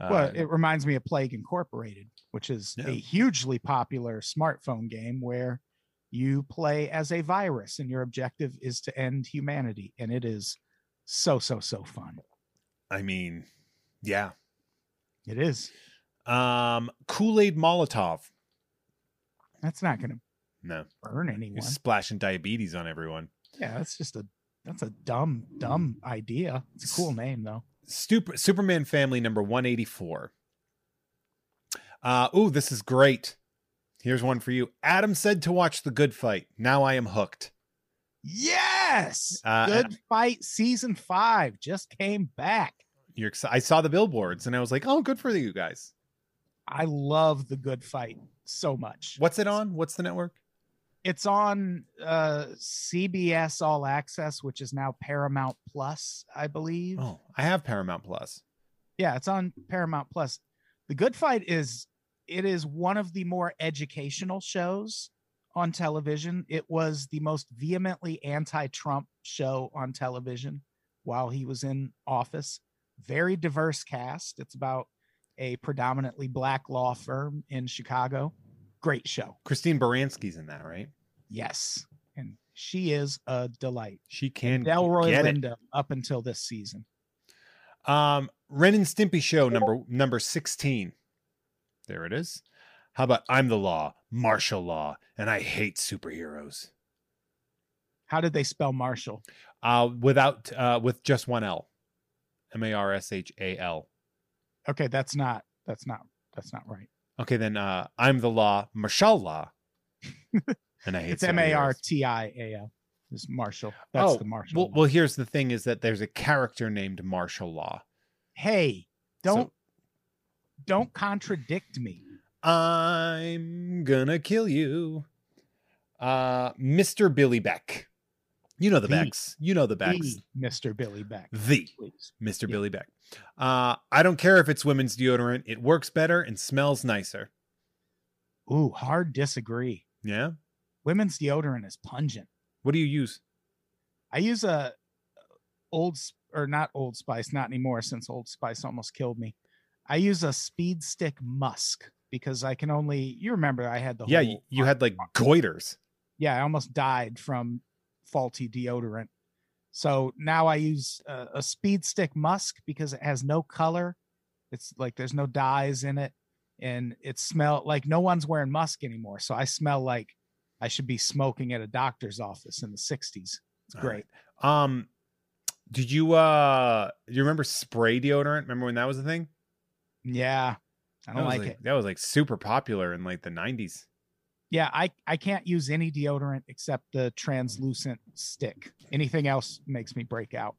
Uh, Well, it reminds me of Plague Incorporated, which is Yeah. a hugely popular smartphone game where you play as a virus and your objective is to end humanity. And it is so, so, so fun. I mean, yeah. It is. Um, Kool Aid Molotov. That's not going to No, burn anyone. you're splashing diabetes on everyone. Yeah, that's just a that's a dumb, dumb idea. It's a cool name though. Super, Superman Family number 184. Uh, ooh, this is great. Here's one for you. Adam said to watch The Good Fight. Now I am hooked. Yes. Uh, Good fight season five just came back. You're exci- I saw the billboards and I was like, oh, good for you guys. I love the good fight so much. What's it on? What's the network? It's on uh CBS All Access, which is now Paramount Plus, I believe. Oh, I have Paramount Plus. Yeah, it's on Paramount Plus. The Good Fight is it is one of the more educational shows on television. It was the most vehemently anti-Trump show on television while he was in office. Very diverse cast. It's about a predominantly black law firm in Chicago. Great show. Christine Baranski's in that, right? Yes. And she is a delight. She can Delroy get it. Lindo up until this season. Um, Ren and Stimpy show number number sixteen. There it is. How about I'm the law, martial law, and I hate superheroes. How did they spell Marshall? Uh, without uh, with just one L, M A R S H A L. Okay, that's not that's not that's not right. Okay, then uh, I'm the law, martial law, [LAUGHS] and I hate. It's M A R T I A L. superheroes. T I A L. Is Marshall. That's Oh, the Marshall. Well, law. well, here's the thing: is that there's a character named Martial Law. hey, don't don't contradict me. I'm gonna kill you. Uh Mr. Billy Beck. You know the, The- Becks. You know the Becks. Mr. Billy Beck, The please. Mr. Yeah. Billy Beck. Uh I don't care if it's women's deodorant. It works better and smells nicer. Ooh, hard disagree. Yeah. Women's deodorant is pungent. What do you use? I use a old or not Old Spice, not anymore since Old Spice almost killed me. I use a Speed Stick Musk because I can only. You remember I had the yeah, whole, you, you had like goiters. yeah, I almost died from faulty deodorant. So now I use a, a Speed Stick Musk because it has no color. It's like there's no dyes in it, and it smell like no one's wearing musk anymore. So I smell like I should be smoking at a doctor's office in the '60s. It's All great. right. Um did you uh you remember spray deodorant? Remember when that was a thing? Yeah, I don't was like it. That was like super popular in like the 90s. Yeah, I I can't use any deodorant except the translucent stick. Anything else makes me break out.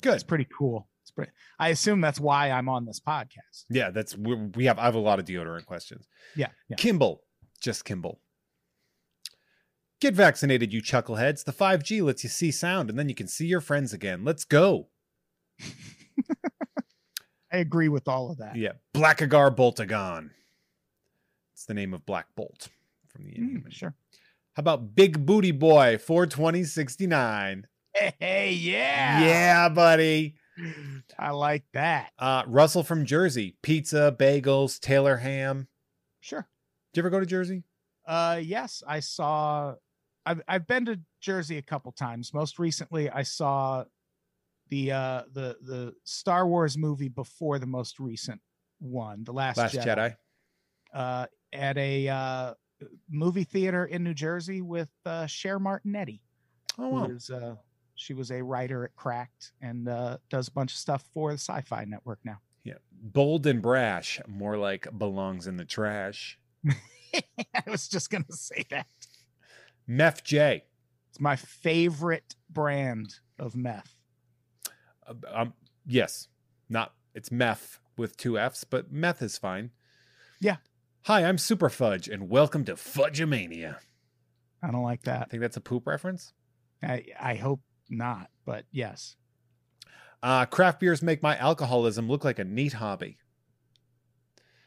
Good. It's pretty cool. It's pretty. I assume that's why I'm on this podcast. Yeah, that's we, we have. I have a lot of deodorant questions. Yeah, yeah. Kimball, just Kimball. Get vaccinated, you chuckleheads. The 5G lets you see sound, and then you can see your friends again. Let's go. [LAUGHS] I agree with all of that. Yeah, Blackagar Boltagon. It's the name of Black Bolt from the Mm, sure. How about Big Booty Boy 42069? Hey, yeah. Yeah, buddy. I like that. Uh, Russell from Jersey. Pizza, bagels, Taylor ham. Sure. Did you ever go to Jersey? Uh yes, I saw I've I've been to Jersey a couple times. Most recently I saw the uh the the Star Wars movie before the most recent one, The Last, Last Jedi. Jedi. uh, at a uh, movie theater in New Jersey with uh, Cher Martinetti, Oh, wow. is uh, she was a writer at Cracked and uh, does a bunch of stuff for the Sci-Fi Network now. Yeah. Bold and brash, more like belongs in the trash. [LAUGHS] I was just gonna say that Meth J. it's my favorite brand of meth. Uh, um, yes. Not, it's meth with two F's, but meth is fine. Yeah. Hi, I'm Super Fudge, and welcome to Fudgemania. I don't like that. I think that's a poop reference. I I hope not, but yes. Uh, craft beers make my alcoholism look like a neat hobby.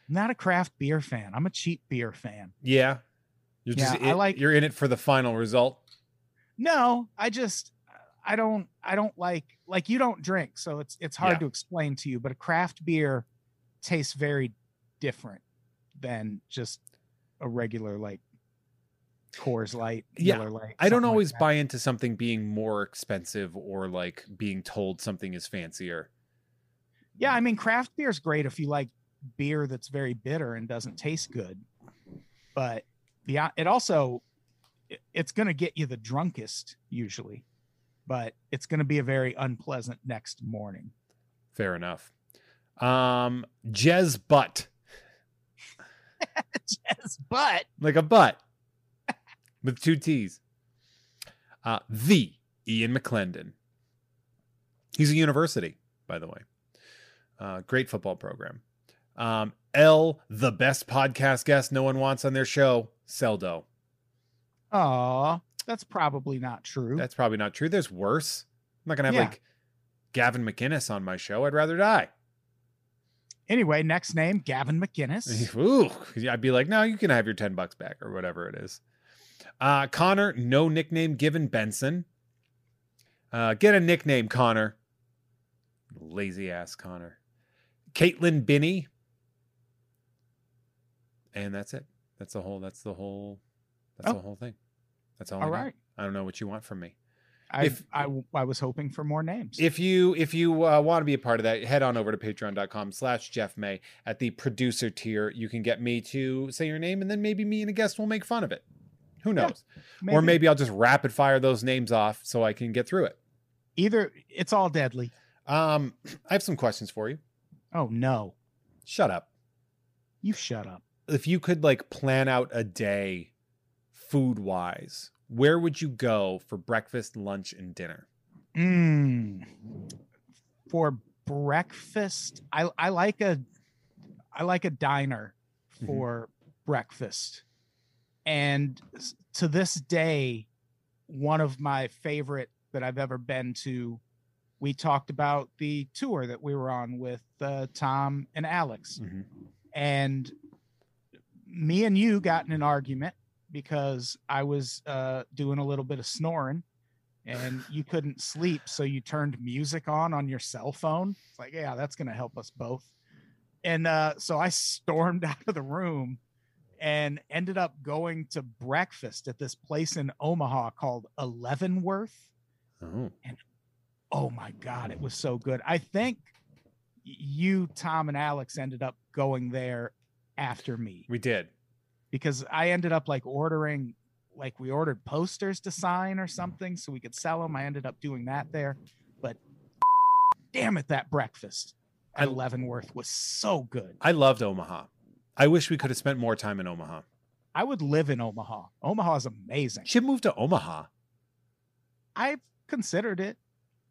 Not a craft beer fan. I'm a cheap beer fan. Yeah. You're just Yeah, I in- like- you're in it for the final result. No, I just I don't I don't like like you don't drink, so it's it's hard Yeah. to explain to you, but a craft beer tastes very different than just a regular like Coors Light, Yeah, Miller Lite. I don't something like always buy into something being more expensive or like being told something is fancier. Yeah, I mean craft beer is great if you like beer that's very bitter and doesn't taste good. But yeah, it also it- it's going to get you the drunkest usually. But it's going to be a very unpleasant next morning. Fair enough. Um, Jez butt, yes, [LAUGHS] but like a butt with two T's. Uh, the Ian McClendon. He's a university, by the way. Uh, great football program. Um, L, the best podcast guest no one wants on their show, Seldo. Aw, that's probably not true. That's probably not true. There's worse. I'm not gonna have Yeah. like Gavin McInnes on my show. I'd rather die. Anyway, next name, Gavin McGinnis. [LAUGHS] Ooh, I'd be like, no, you can have your 10 bucks back or whatever it is. Uh, Connor, no nickname given Benson. Uh, get a nickname, Connor. Lazy ass Connor. Caitlin Binney. And that's it. That's the whole that's the whole that's Oh. the whole thing. That's all. I All got. right. I don't know what you want from me. I, If- I I was hoping for more names. If you if you uh, want to be a part of that, head on over to patreon.com slash Jeff May. At the producer tier, you can get me to say your name and then maybe me and a guest will make fun of it. Who Yeah, knows? Or maybe I'll just rapid fire those names off so I can get through it. either it's all deadly. Um, [CLEARS THROAT] I have some questions for you. Oh no, Shut up. you shut up. If you could like plan out a day food wise, where would you go for breakfast, lunch, and dinner? Mm. For breakfast, I I like a I like a diner Mhm. for breakfast. And to this day, one of my favorite that I've ever been to, we talked about the tour that we were on with uh, Tom and Alex. Mhm. and me and you got in an argument because I was uh, doing a little bit of snoring and [SIGHS] you couldn't sleep. So you turned music on on your cell phone. It's like, yeah, that's going to help us both. And uh, so I stormed [LAUGHS] out of the room and ended up going to breakfast at this place in Omaha called Leavenworth. Oh, And Oh my God, it was so good. I think you, Tom, and Alex ended up going there after me we did. Because I ended up like ordering, like we ordered posters to sign or mm-hmm. something so we could sell them. I ended up doing that there, but [LAUGHS] damn it, that breakfast at Leavenworth was so good. I loved Omaha. I wish we could have spent more time in Omaha. I would live in Omaha. Omaha is amazing. Should move to Omaha. I've considered it.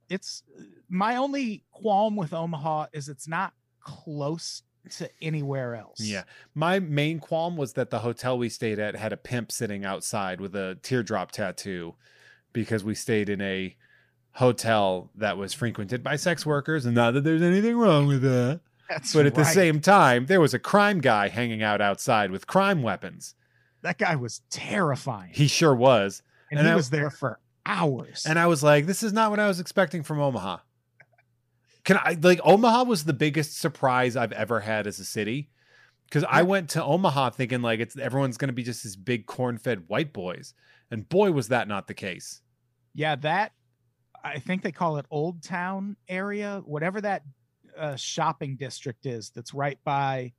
It's my only qualm with Omaha is it's not close to anywhere else. Yeah. My main qualm was that the hotel we stayed at had a pimp sitting outside with a teardrop tattoo because we stayed in a hotel that was frequented by sex workers. And not that there's anything wrong with that. That's But at the same time, there was a crime guy hanging out outside with crime weapons. that guy was terrifying. He sure was. and, and he I- was there for hours. And I was like, this is not what I was expecting from Omaha. Can I like Omaha was the biggest surprise I've ever had as a city. Because I went to Omaha thinking like it's everyone's gonna be just these big corn-fed white boys. And boy, was that not the case. yeah, that I think they call it Old Town area, whatever that uh, shopping district is that's right by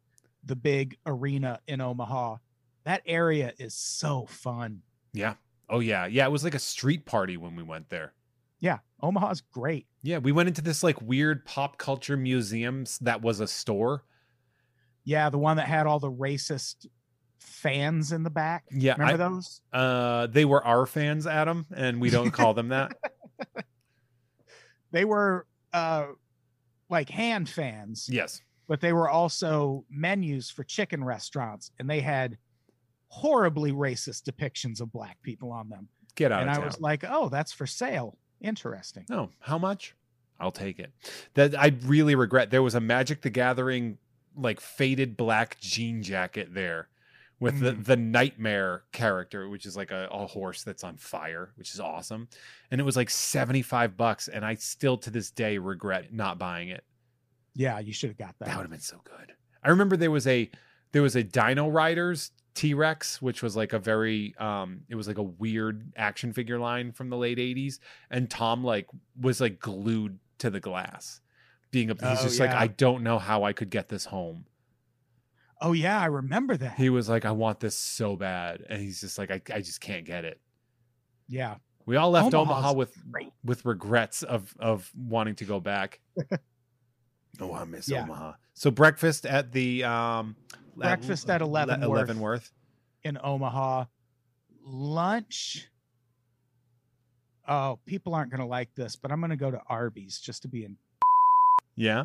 the big arena in Omaha. That area is so fun. Yeah. Oh yeah. Yeah. It was like a street party when we went there. Yeah, Omaha's great. Yeah. We went into this like weird pop culture museums that was a store. Yeah, the one that had all the racist fans in the back. Yeah. Remember I- those? uh they were our fans, Adam, and we don't call them that. [LAUGHS] They were uh like hand fans. yes. but they were also menus for chicken restaurants and they had horribly racist depictions of black people on them Get out and i town. was like oh that's for sale interesting No, how much? I'll take it. That I really regret. There was a Magic the Gathering like faded black jean jacket there with the Mm. the nightmare character, which is like a, a horse that's on fire, which is awesome. And it was like 75 bucks. And I still to this day regret not buying it. yeah you should have got That that would have been so good. I remember there was a there was a Dino Riders T-Rex, which was like a very um it was like a weird action figure line from the late 80s. And Tom like was like glued to the glass. Being up he's Oh, just like. I don't know how I could get this home. oh yeah i remember that He was like, I want this so bad. And he's just like, I, I just can't get it. yeah We all left Omaha's Omaha with great with regrets of of wanting to go back. [LAUGHS] oh, I miss Yeah. Omaha. So breakfast at the um Breakfast at Le- Leavenworth. Leavenworth. in omaha lunch oh people aren't going to like this but i'm going to go to arby's just to be in Yeah,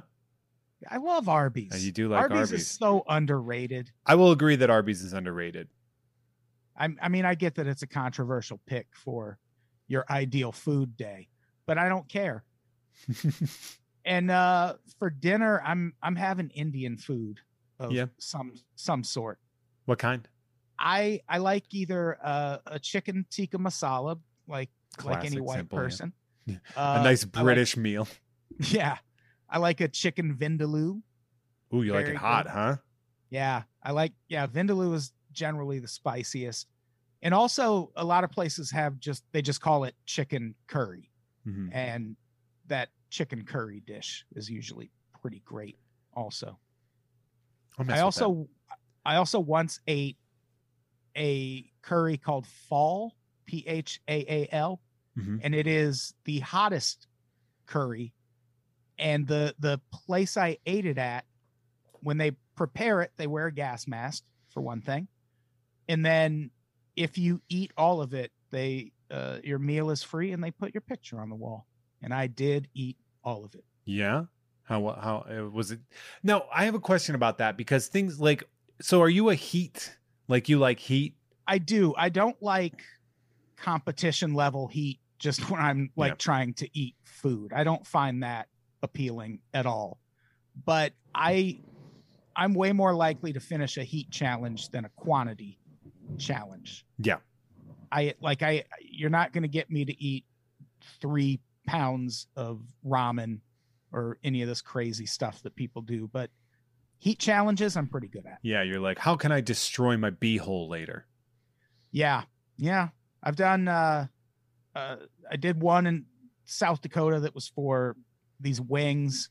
i love arby's Uh, you do like arby's, Arby's. is so underrated I will agree that Arby's is underrated. I, I mean, I get that it's a controversial pick for your ideal food day, but I don't care. [LAUGHS] And uh, for dinner, I'm I'm having Indian food of Yeah. some some sort. what kind? I I like either uh, a chicken tikka masala, like like any white simple, person. Yeah. Uh, a nice I like- British meal. [LAUGHS] yeah, I like a chicken vindaloo. Ooh, you like it hot, good. huh? Yeah, I like yeah, vindaloo is generally the spiciest. And also a lot of places have just they just call it chicken curry Mhm. and that chicken curry dish is usually pretty great also. I also I also once ate a curry called Phaal, P H A A L, Mhm. and it is the hottest curry. And the the place I ate it at, when they prepare it, they wear a gas mask for one thing, and then if you eat all of it, they uh, your meal is free, and they put your picture on the wall. And I did eat all of it. Yeah. How how uh, was it? No, I have a question about that because things like so are you a heat? Like you like heat? I do. I don't like competition level heat just [LAUGHS] when I'm like Yeah. trying to eat food. I don't find that appealing at all. But I I'm way more likely to finish a heat challenge than a quantity challenge. Yeah. I like I you're not going to get me to eat 3 pounds of ramen or any of this crazy stuff that people do, but heat challenges I'm pretty good at. Yeah, you're like, how can I destroy my beehole later? Yeah, yeah. I've done. uh uh I did one in South Dakota that was for these wings,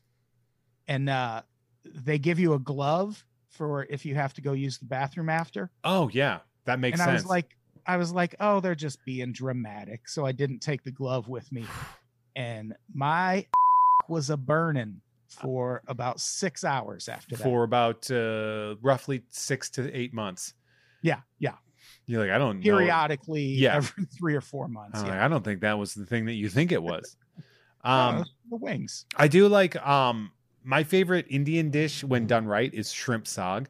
and uh they give you a glove for if you have to go use the bathroom after. Oh yeah, that makes and sense. I was like, I was like, oh, they're just being dramatic, so I didn't take the glove with me, [SIGHS] and my was a burning for about six hours after that. for about uh, roughly six to eight months. Yeah, yeah. You're like, I don't know. Periodically, Yeah. every [LAUGHS] three or four months. I'm yeah. like, I don't think that was the thing that you think it was. [LAUGHS] Uh, Um, the wings. I do like um my favorite Indian dish when done right is shrimp sag.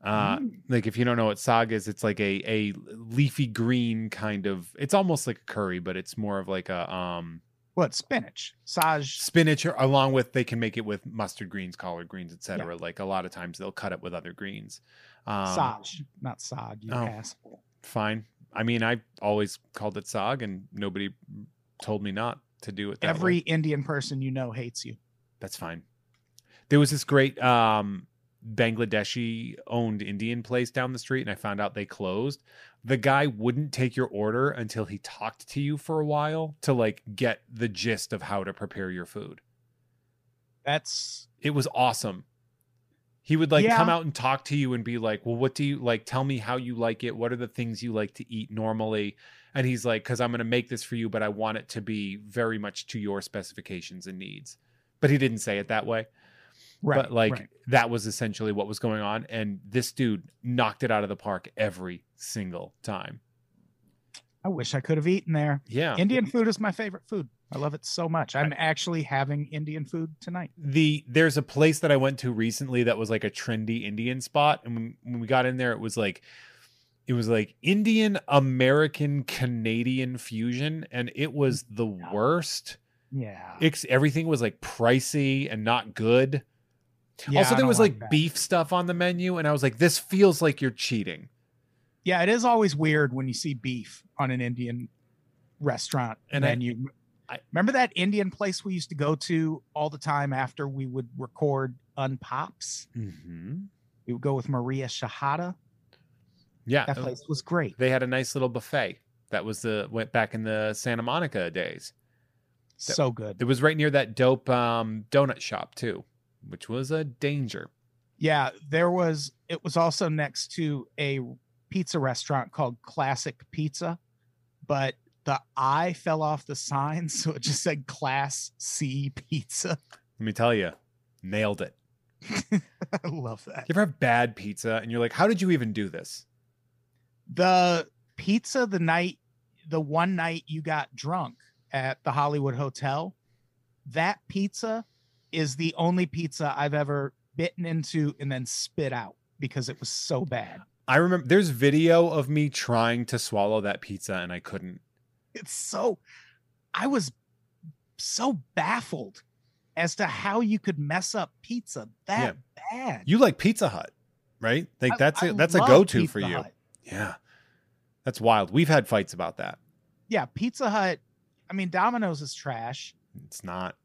Uh, Mm. like if you don't know what sag is, it's like a a leafy green kind of. It's almost like a curry, but it's more of like a um What spinach? Saj. spinach, along with they can make it with mustard greens, collard greens, etc. Like a lot of times they'll cut it with other greens. Um, Saj, not sog. You oh. asshole. Fine. I mean, I always called it sag, and nobody told me not to do it. That Every way. Indian person you know hates you. That's fine. There was this great um, Bangladeshi owned Indian place down the street, and I found out they closed. The guy wouldn't take your order until he talked to you for a while to like get the gist of how to prepare your food. That's It was awesome. He would like Yeah. come out and talk to you and be like, "Well, what do you like? Tell me how you like it. What are the things you like to eat normally?" And he's like, "Cuz I'm going to make this for you, but I want it to be very much to your specifications and needs." But he didn't say it that way. Right. but like right. that was essentially what was going on and this dude knocked it out of the park every single time I wish I could have eaten there. yeah Indian food is my favorite food. I love it so much. I'm actually having Indian food tonight. the there's a place that i went to recently that was like a trendy indian spot and when, when we got in there it was like it was like indian american canadian fusion and it was mm, the worst Yeah. it's everything was like pricey and not good Yeah, also there was like, that. beef stuff on the menu and i was like this feels like you're cheating Yeah, it is always weird when you see beef on an Indian restaurant And menu. I- Remember that Indian place we used to go to all the time after we would record Unpops? mm-hmm. We would go with Maria Shahada. yeah That place was great. they had a nice little buffet that was the went back in the Santa Monica days. So good. It was right near that dope um, donut shop too, which was a danger. Yeah, there was it was also next to a pizza restaurant called Classic Pizza, but the I fell off the sign, [LAUGHS] so it just said Class C Pizza. Let me tell you, nailed it. [LAUGHS] I love that. You ever have bad pizza and you're like, how did you even do this? The pizza the night the one night you got drunk at the Hollywood Hotel, that pizza is the only pizza I've ever bitten into and then spit out because it was so bad. I remember there's video of me trying to swallow that pizza and I couldn't. it's so i was so baffled as to how you could mess up pizza that bad You like Pizza Hut, right? Like I- that's a I that's a go-to for you. Hut. Yeah. That's wild. We've had fights about that. yeah pizza hut i mean domino's is trash It's not.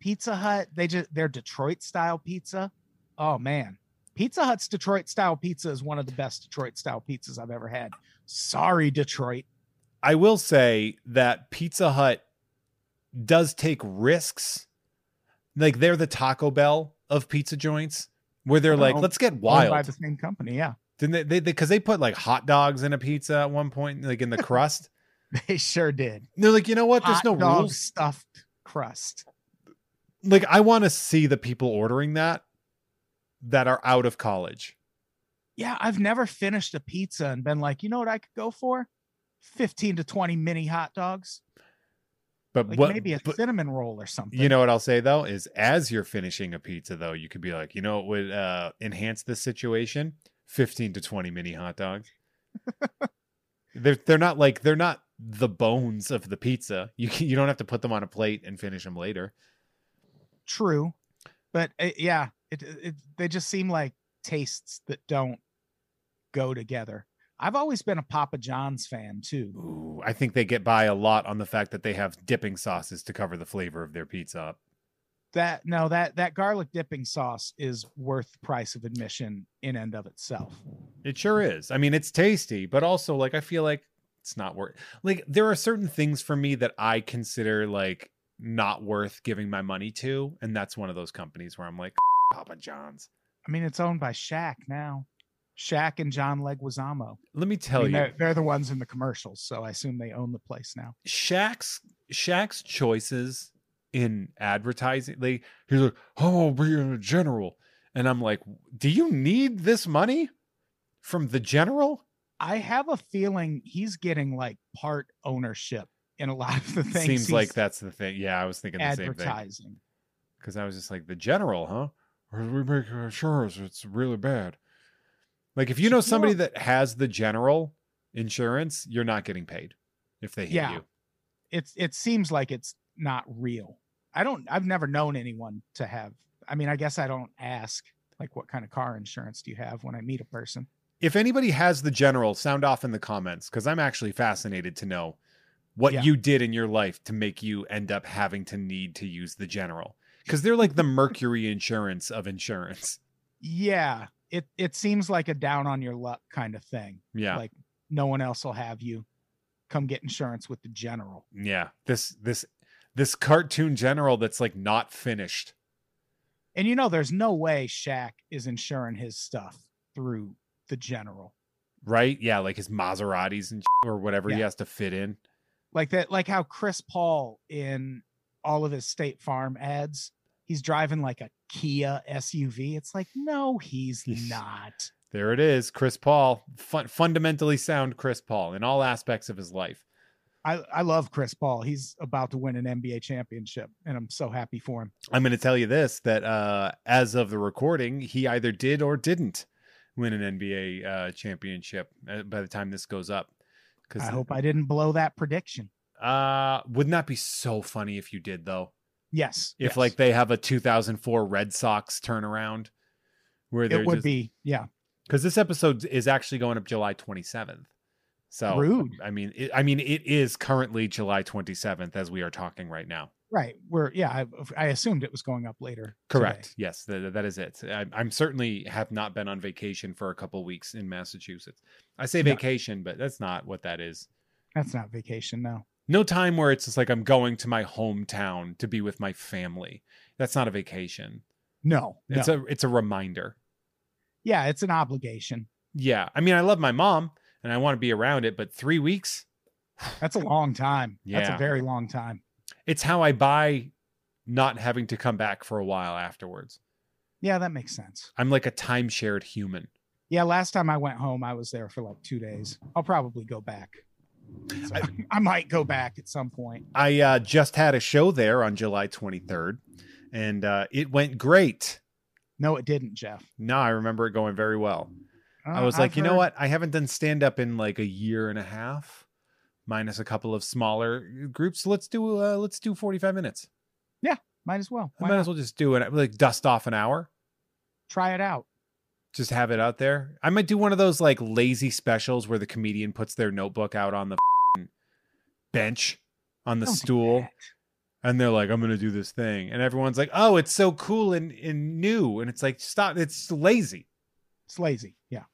Pizza Hut, they just their Detroit style pizza. Oh man. Pizza Hut's Detroit style pizza is one of the best Detroit style pizzas I've ever had. Sorry, Detroit. I will say that Pizza Hut does take risks. Like they're the Taco Bell of pizza joints, where they're like, Oh, let's get Owned by wild. the same company. Yeah. Didn't they? They because they, put like hot dogs in a pizza at one point, like in the [LAUGHS] crust. They sure did. they're like, you know what? There's Hot no rules. stuffed crust. Like I want to see the people ordering that that are out of college. Yeah, I've never finished a pizza and been like, you know what I could go for? 15 to 20 mini hot dogs. But Like what? maybe a but- cinnamon roll or something. You know what I'll say though is as you're finishing a pizza though, you could be like, you know what would uh, enhance this situation? 15 to 20 mini hot dogs. [LAUGHS] they're they're not like they're not the bones of the pizza. You can, [LAUGHS] you don't have to put them on a plate and finish them later. True. But uh, yeah, it, it they just seem like tastes that don't go together. I've always been a Papa John's fan too. Ooh, I think they get by a lot on the fact that they have dipping sauces to cover the flavor of their pizza up. That no, that that garlic dipping sauce is worth the price of admission in and of itself. It sure is. I mean, it's tasty, but also like I feel like it's not worth. Like there are certain things for me that I consider like not worth giving my money to, and that's one of those companies where I'm like [LAUGHS] Papa John's. I mean, it's owned by Shaq now. Shaq and John Leguizamo. Let me I tell mean, you, they're, they're the ones in the commercials, so I assume they own the place now. Shaq's Shaq's choices in advertising. Like he's like, "Oh, in a general," and I'm like, "Do you need this money from the general?" I have a feeling he's getting like part ownership in a lot of the things. Seems like that's the thing. Yeah, I was thinking the same thing. advertising. because I was just like the general, huh? Or we make insurance, it's really bad. Like if you know somebody that has the general insurance, you're not getting paid if they hit Yeah. you. It's it seems like it's not real. I don't. I've never known anyone to have. I mean, I guess I don't ask like what kind of car insurance do you have when I meet a person. If anybody has the general, sound off in the comments because I'm actually fascinated to know what Yeah. you did in your life to make you end up having to need to use the general. Because they're like the Mercury insurance of insurance. Yeah, it it seems like a down on your luck kind of thing. Yeah. Like no one else will have you come get insurance with the general. yeah. This this this cartoon general that's like not finished. And you know, there's no way Shaq is insuring his stuff through the general. right? Yeah, like his Maseratis and or whatever he has to fit in. Like that, like how Chris Paul in all of his State Farm ads, he's driving like a Kia SUV. It's like, no, he's not. There it is, Chris Paul, fun, fundamentally sound Chris Paul in all aspects of his life. I, I love Chris Paul. He's about to win an NBA championship, and I'm so happy for him. I'm going to tell you this: that uh, as of the recording, he either did or didn't win an NBA uh, championship uh, by the time this goes up. Because I hope I didn't blow that prediction. uh, wouldn't that be so funny if you did though? Yes. If yes. like they have a 2004 Red Sox turnaround, where it would just, be, yeah. because this episode is actually going up July 27th. So Rude. I mean, it, I mean, it is currently July 27th as we are talking right now. Right. We're yeah. I, I assumed it was going up later. Correct. today. Yes, that, that is it. I, I'm certainly have not been on vacation for a couple weeks in Massachusetts. I say No. vacation, but that's not what that is. That's not vacation. No. No time where it's just like I'm going to my hometown to be with my family. That's not a vacation. No. It's no. a it's a reminder. yeah. It's an obligation. Yeah. I mean, I love my mom and I want to be around it, but 3 weeks That's a long time. yeah. That's a very long time. It's how I buy not having to come back for a while afterwards. Yeah, that makes sense. I'm like a time-shared human. Yeah, last time I went home, I was there for like two days. I'll probably go back. So, I- [LAUGHS] I, might go back at some point. I uh, just had a show there on July 23rd, and uh, it went great. No, it didn't, Jeff. No, I remember it going very well. I Uh, was like, I've you know what? I haven't done stand up in like a year and a half, minus a couple of smaller groups. Let's do uh, let's do 45 minutes. Yeah, might as well. Why might not? as well just do it. Like dust off an hour. Try it out. Just have it out there. I might do one of those like lazy specials where the comedian puts their notebook out on the bench on the Don't stool. and they're like, I'm gonna do this thing, and everyone's like, oh, it's so cool and, and new, and it's like, stop, it's lazy. It's lazy. Yeah.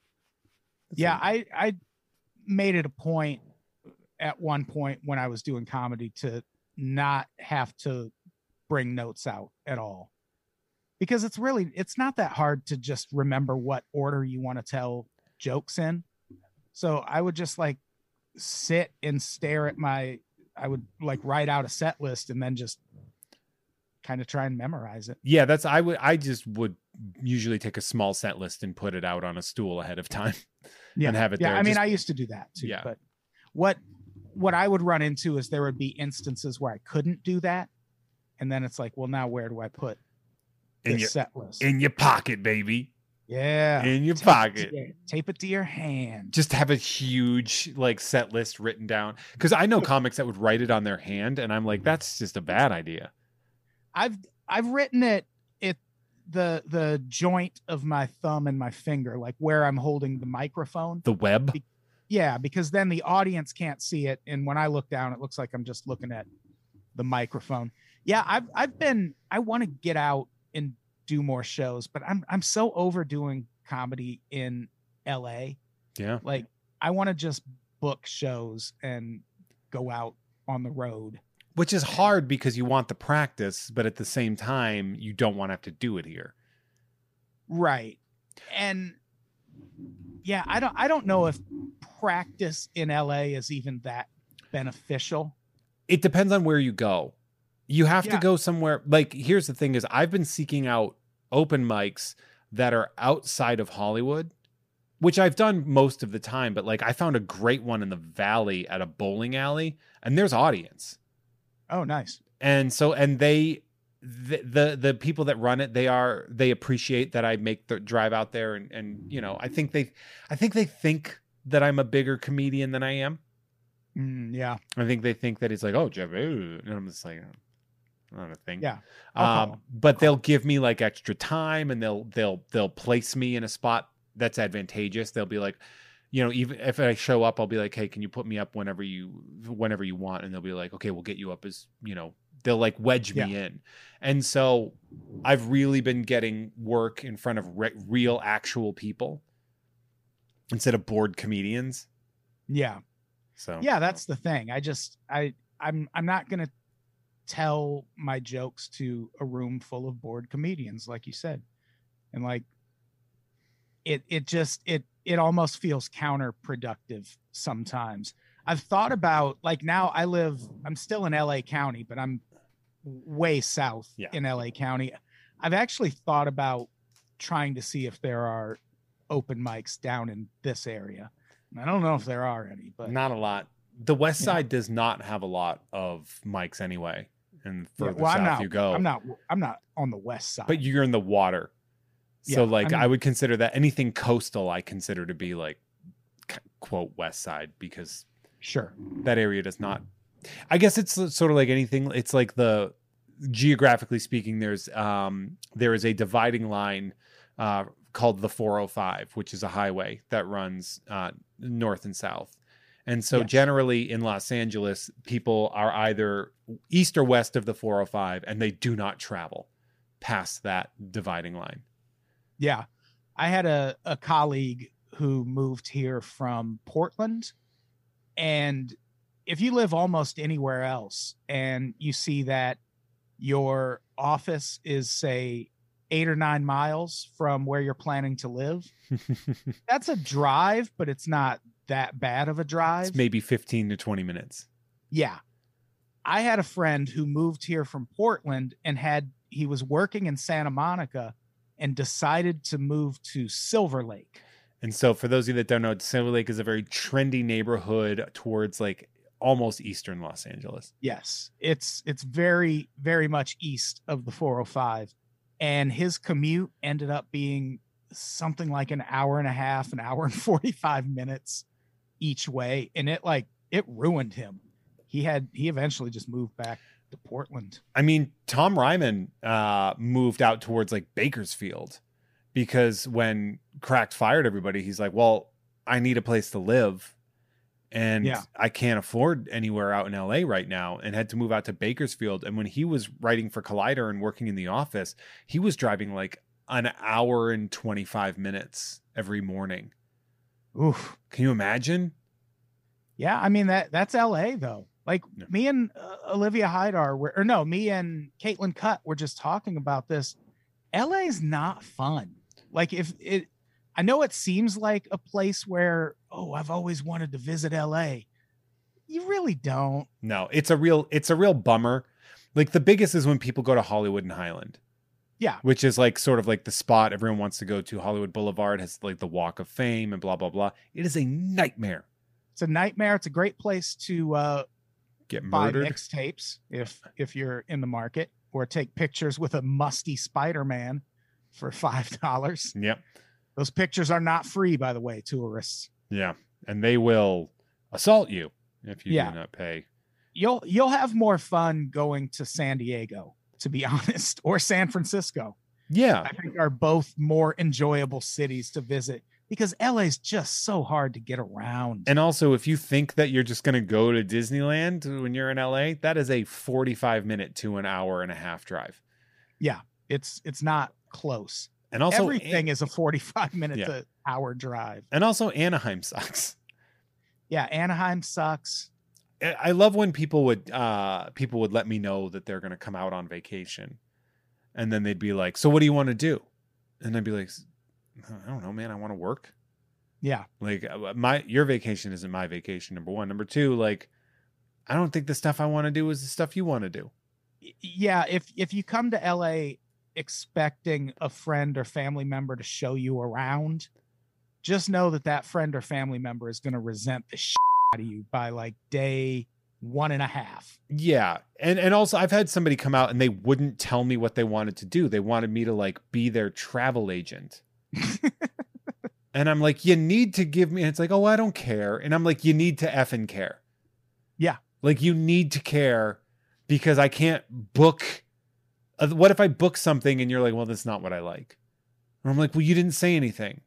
It's yeah, lazy. I I made it a point at one point when I was doing comedy to not have to bring notes out at all. Because it's really it's not that hard to just remember what order you want to tell jokes in. So I would just like sit and stare at my I would like write out a set list and then just kind of try and memorize it. yeah, that's I would I just would usually take a small set list and put it out on a stool ahead of time. yeah. and have it yeah, there, I mean, just- I used to do that too. Yeah. But what what I would run into is there would be instances where I couldn't do that, and then it's like, well, now where do I put In your set list? in your pocket, baby. yeah, In your Tape pocket. to your- tape it to your hand. Just have a huge like set list written down. Because I know comics that would write it on their hand, and I'm like, that's just a bad idea. I've I've written it it the the joint of my thumb and my finger, like where I'm holding the microphone. The web. Yeah, because then the audience can't see it, and when I look down, it looks like I'm just looking at the microphone. Yeah, I've I've been I want to get out and do more shows, but I'm I'm so overdoing comedy in LA. Yeah. Like I want to just book shows and go out on the road. Which is hard because you want the practice, but at the same time, you don't want to have to do it here. Right. And yeah, I don't I don't know if practice in LA is even that beneficial. It depends on where you go. You have to go somewhere. Like, here's the thing: is I've been seeking out open mics that are outside of Hollywood, which I've done most of the time. But like, I found a great one in the Valley at a bowling alley, and there's audience. Oh, nice. and so and they the, the the people that run it they are they appreciate that i make the drive out there and and you know i think they i think they think that i'm a bigger comedian than i am. Mm, yeah. i think they think that it's like oh jeff ooh," and i'm just like "Oh, not a thing. Yeah. Um but they'll give me like extra time and they'll they'll they'll place me in a spot that's advantageous. They'll be like you know even if i show up i'll be like hey can you put me up whenever you whenever you want? And they'll be like okay we'll get you up as you know they'll like wedge me in and so i've really been getting work in front of re- real actual people instead of bored comedians Yeah. so Yeah, that's the thing. I just I I'm I'm not going to tell my jokes to a room full of bored comedians like you said. And like it it just it it almost feels counterproductive sometimes. I've thought about like now I live I'm still in LA County, but I'm way south Yeah. in LA County. I've actually thought about trying to see if there are open mics down in this area. I don't know if there are any, but not a lot the west Yeah. side does not have a lot of mics anyway and Yeah, further well, I'm south not, you go I'm not. I'm not on the west side. but you're in the water so Yeah, like I I, would consider that anything coastal i consider to be like quote west side because sure. that area does not i guess it's sort of like anything it's like the geographically speaking there's um there is a dividing line uh called the 405 which is a highway that runs uh north and south. And so Yes. generally in los angeles people are either east or west of the 405 and they do not travel past that dividing line. Yeah, I had a a colleague who moved here from Portland, and if you live almost anywhere else and you see that your office is say eight or nine miles from where you're planning to live, [LAUGHS] that's a drive, but it's not that bad of a drive. it's maybe 15 to 20 minutes Yeah. I had a friend who moved here from Portland and had he was working in Santa Monica and decided to move to Silver Lake. And so, for those of you that don't know, Silver Lake is a very trendy neighborhood towards like almost eastern Los Angeles. Yes, it's it's very very much east of the 405 and his commute ended up being something like an hour and a half, an hour and [LAUGHS] 45 minutes each way and it like it ruined him. He had he eventually just moved back to Portland. I mean, Tom Reimann uh, moved out towards like Bakersfield because when Cracked fired everybody, he's like, "Well, I need a place to live," And Yeah. I can't afford anywhere out in LA right now and had to move out to Bakersfield. And when he was writing for Collider and working in the office, he was driving like an hour and 25 minutes every morning. Oof. Can you imagine? Yeah, I mean that that's L.A. though. Like me and uh, Olivia Hydar were, or no, me and Caitlin Cutt were just talking about this. L.A. is not fun. Like if it, I know it seems like a place where oh I've always wanted to visit L.A. You really don't. No, it's a real it's a real bummer. Like the biggest is when people go to Hollywood and Highland. Yeah. Which is like sort of like the spot everyone wants to go to. Hollywood Boulevard has like the walk of fame and blah blah blah. It is a nightmare. It's a nightmare. It's a great place to uh, Get buy murdered. mixtapes if if you're in the market, or take pictures with a musty Spider-Man for five dollars. Yep. Those pictures are not free, by the way, tourists. Yeah. And they will assault you if you Yeah. do not pay. You'll you'll have more fun going to San Diego, to be [LAUGHS] honest, or San Francisco. Yeah. I think are both more enjoyable cities to visit because LA's just so hard to get around. And also, if you think that you're just going to go to Disneyland when you're in LA, that is a 45 minute to an hour and a half drive. Yeah, it's it's not close. And also, Everything is a 45 minute Yeah. to hour drive. and also Anaheim sucks. Yeah, Anaheim sucks. I love when people would uh people would let me know that they're going to come out on vacation. And then they'd be like, "So what do you want to do?" And I'd be like, "I don't know, man. I want to work." Yeah. Like uh, my your vacation isn't my vacation number 1. Number 2, like I don't think the stuff I want to do is the stuff you want to do. Yeah, if if you come to LA expecting a friend or family member to show you around, just know that that friend or family member is going to resent the shit out of you by like day one and a half. Yeah. And and also I've had somebody come out and they wouldn't tell me what they wanted to do. They wanted me to like be their travel agent. [LAUGHS] and I'm like, you need to give me and it's like, oh, I don't care. And I'm like, you need to effing care. Yeah. Like you need to care because I can't book what if I book something and you're like, well, that's not what I like. And I'm like, well, you didn't say anything.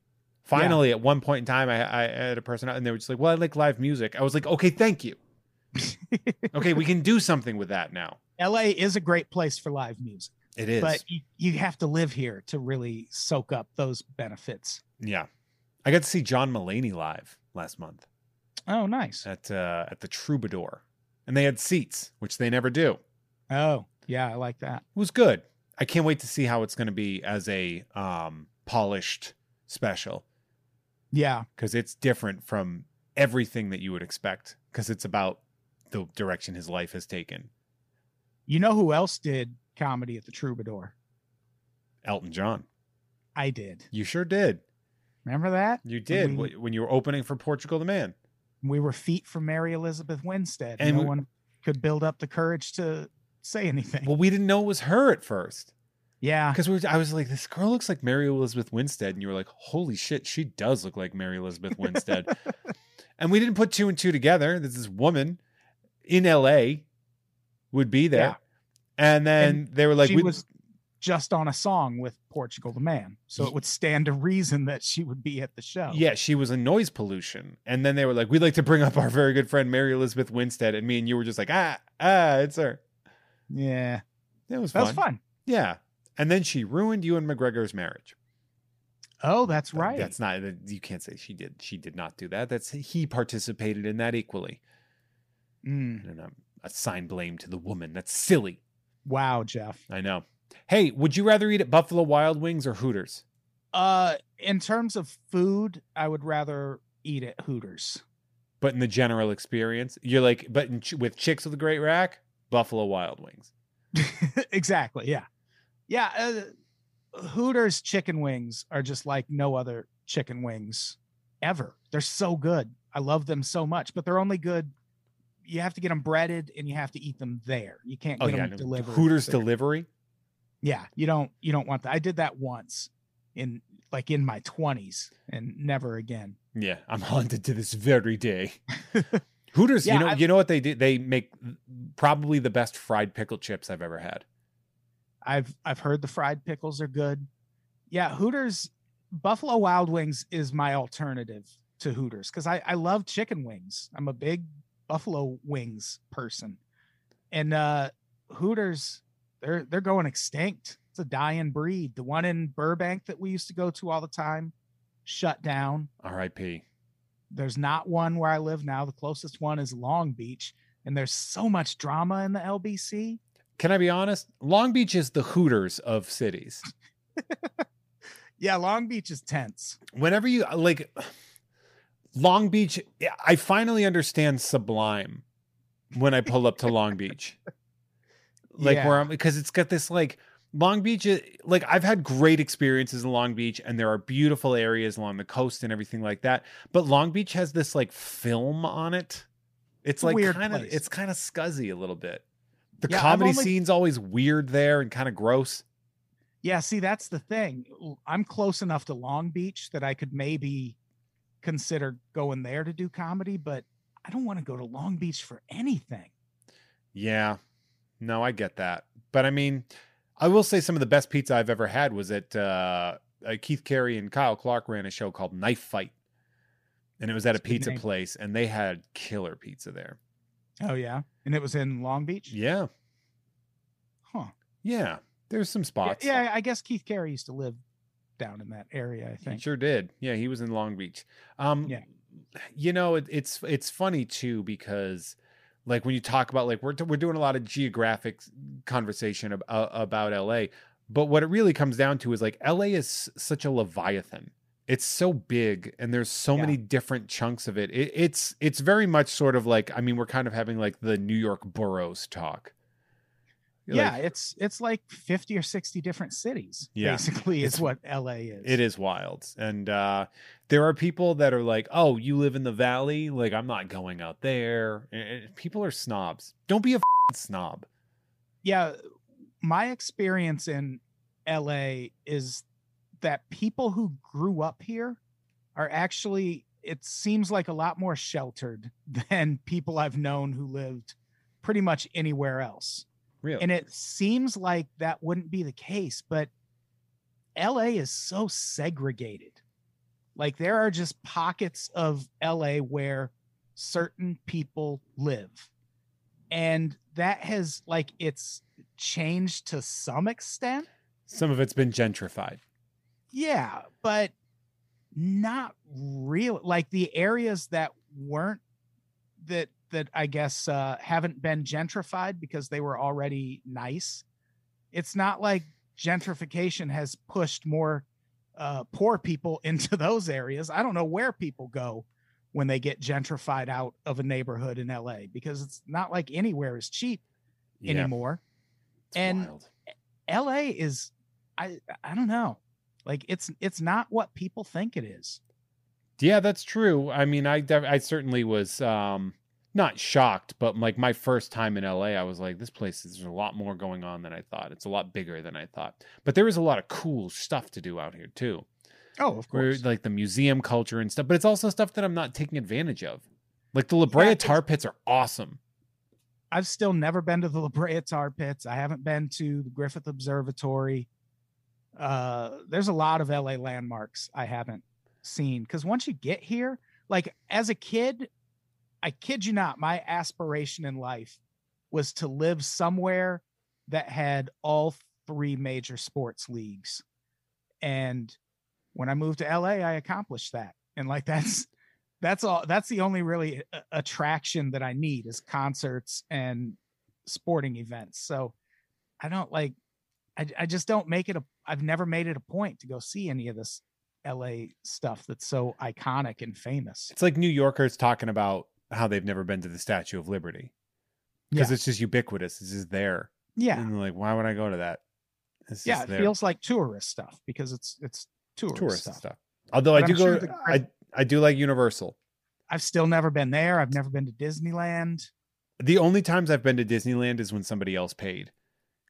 Finally, at one point in time, I, I had a person out and they were just like, well, I like live music. I was like, okay, thank you. [LAUGHS] Okay, we can do something with that now. LA is a great place for live music, It is. but you, you have to live here to really soak up those benefits. yeah. I got to see John Mulaney live last month Oh, nice. at uh, at the Troubadour. And they had seats, which they never do. Oh, yeah, I like that. It was good. I can't wait to see how it's going to be as a um, polished special Yeah. because it's different from everything that you would expect because it's about the direction his life has taken. You know who else did comedy at the Troubadour? Elton John. I did. You sure did. Remember that? You did We- when you were opening for Portugal the Man. We were feet from Mary Elizabeth Winstead. And And no we- one could build up the courage to say anything. Well, we didn't know it was her at first. yeah. Because we I was like, this girl looks like Mary Elizabeth Winstead. And you were like, holy shit, she does look like Mary Elizabeth Winstead. [LAUGHS] and we didn't put two and two together. That this woman in LA would be there. Yeah. And then they were like, she we, was just on a song with Portugal the Man. So it would stand to reason that she would be at the show. yeah, she was a noise pollution. And then they were like, we'd like to bring up our very good friend Mary Elizabeth Winstead. And me and you were just like, ah, ah, it's her. Yeah. It was That fun. was fun. Yeah. And then she ruined you and McGregor's marriage. Oh, that's right. That's not you can't say she did. She did not do that. That's he participated in that equally. Mm. And um, assign blame to the woman. That's silly. Wow, Jeff. I know. Hey, would you rather eat at Buffalo Wild Wings or Hooters? Uh, in terms of food, I would rather eat at Hooters. But in the general experience, you're like, but in, Ch- with Chicks with a Great Rack, Buffalo Wild Wings. [LAUGHS] exactly. Yeah. Yeah. Uh, Hooters chicken wings are just like no other chicken wings ever. They're so good. I love them so much, but they're only good. You have to get them breaded and you have to eat them there. You can't Oh get yeah, them no, delivered. Hooters there. delivery. Yeah, you don't you don't want that. I did that once in like in my 20s and never again. Yeah, I'm haunted to this very day. [LAUGHS] Hooters, Yeah, you know, I've- you know what they do? They make probably the best fried pickle chips I've ever had. I've I've heard the fried pickles are good. Yeah, Hooters Buffalo Wild Wings is my alternative to Hooters because I, I love chicken wings. I'm a big buffalo wings person. And uh Hooters, they're they're going extinct. It's a dying breed. The one in Burbank that we used to go to all the time shut down. R.I.P. There's not one where I live now. The closest one is Long Beach, and there's so much drama in the LBC. Can I be honest? Long Beach is the Hooters of cities. [LAUGHS] Yeah, Long Beach is tense. Whenever you uh, like [SIGHS] Long Beach, I finally understand Sublime when I pull up to Long Beach. [LAUGHS] Like where I'm because it's got this like Long Beach is like I've had great experiences in Long Beach and there are beautiful areas along the coast and everything like that. But Long Beach has this like film on it. It's like kind of it's kind of scuzzy a little bit. The Yeah, comedy only- scene's always weird there and kind of gross. Yeah, see, that's the thing. I'm close enough to Long Beach that I could maybe consider going there to do comedy, but I don't want to go to Long Beach for anything. Yeah. No, I get that. But I mean, I will say some of the best pizza I've ever had was at uh, uh, Keith Carey and Kyle Clark ran a show called Knife Fight. And it was at a That's a pizza name. place and they had killer pizza there. Oh yeah, and it was in Long Beach. Yeah. Huh. Yeah. There's some spots. yeah, I guess Keith Carey used to live down in that area. I think He sure did. Yeah, he was in Long Beach. Um Yeah. you know, it, it's it's funny too because like when you talk about like we're we're doing a lot of geographic conversation uh, about about LA, but what it really comes down to is like LA is such a leviathan. It's so big and there's so Yeah. many different chunks of it. it. It's it's very much sort of like I mean we're kind of having like the New York boroughs talk. Yeah, Like, it's it's like fifty or sixty different cities. Yeah, basically, it's- is what LA is. It is wild. And uh there are people that are like, "Oh, you live in the valley? Like I'm not going out there." And- people are snobs. Don't be a f***ing snob. yeah my experience in la is that people who grew up here are actually it seems like a lot more sheltered [LAUGHS] than people i've known who lived pretty much anywhere else Really? and it seems like that wouldn't be the case but la is so segregated like there are just pockets of la where certain people live and that has like it's changed to some extent Some of it's been gentrified. yeah but not real like the areas that weren't that that i guess uh haven't been gentrified because they were already nice it's not like gentrification has pushed more uh poor people [LAUGHS] into those areas i don't know where people go when they get gentrified out of a neighborhood in la because it's not like anywhere is cheap Yeah, anymore it's and- wild. LA is I I don't know. Like it's it's not what people think it is. Yeah, that's true. I mean, I I certainly was um not shocked, but like my first time in LA, I was like, this place is there's a lot more going on than I thought. It's a lot bigger than I thought. But there is a lot of cool stuff to do out here too. Oh, of where course. like the museum culture and stuff, but it's also stuff that I'm not taking advantage of. Like the La Brea it's- tar pits are awesome. I've still never been to the La Brea Tar Pits. I haven't been to the Griffith Observatory. Uh, there's a lot of LA landmarks I haven't seen because once you get here, like as a kid, I kid you not, my aspiration in life was to live somewhere that had all three major sports leagues. And when I moved to LA, I accomplished that. And like that's that's all that's the only really uh, attraction that I need is concerts and sporting events. So I don't like I I just don't make it a I've never made it a point to go see any of this LA stuff that's so iconic and famous. It's like New Yorkers talking about how they've never been to the Statue of Liberty because Yeah. it's just ubiquitous. It's just there. Yeah. And like, why would I go to that? It's Yeah, it there. feels like tourist stuff because it's it's tourist, tourist stuff. stuff. Although I do go, the- I I do like Universal. I've still never been there. I've never been to Disneyland. The only times I've been to Disneyland is when somebody else paid,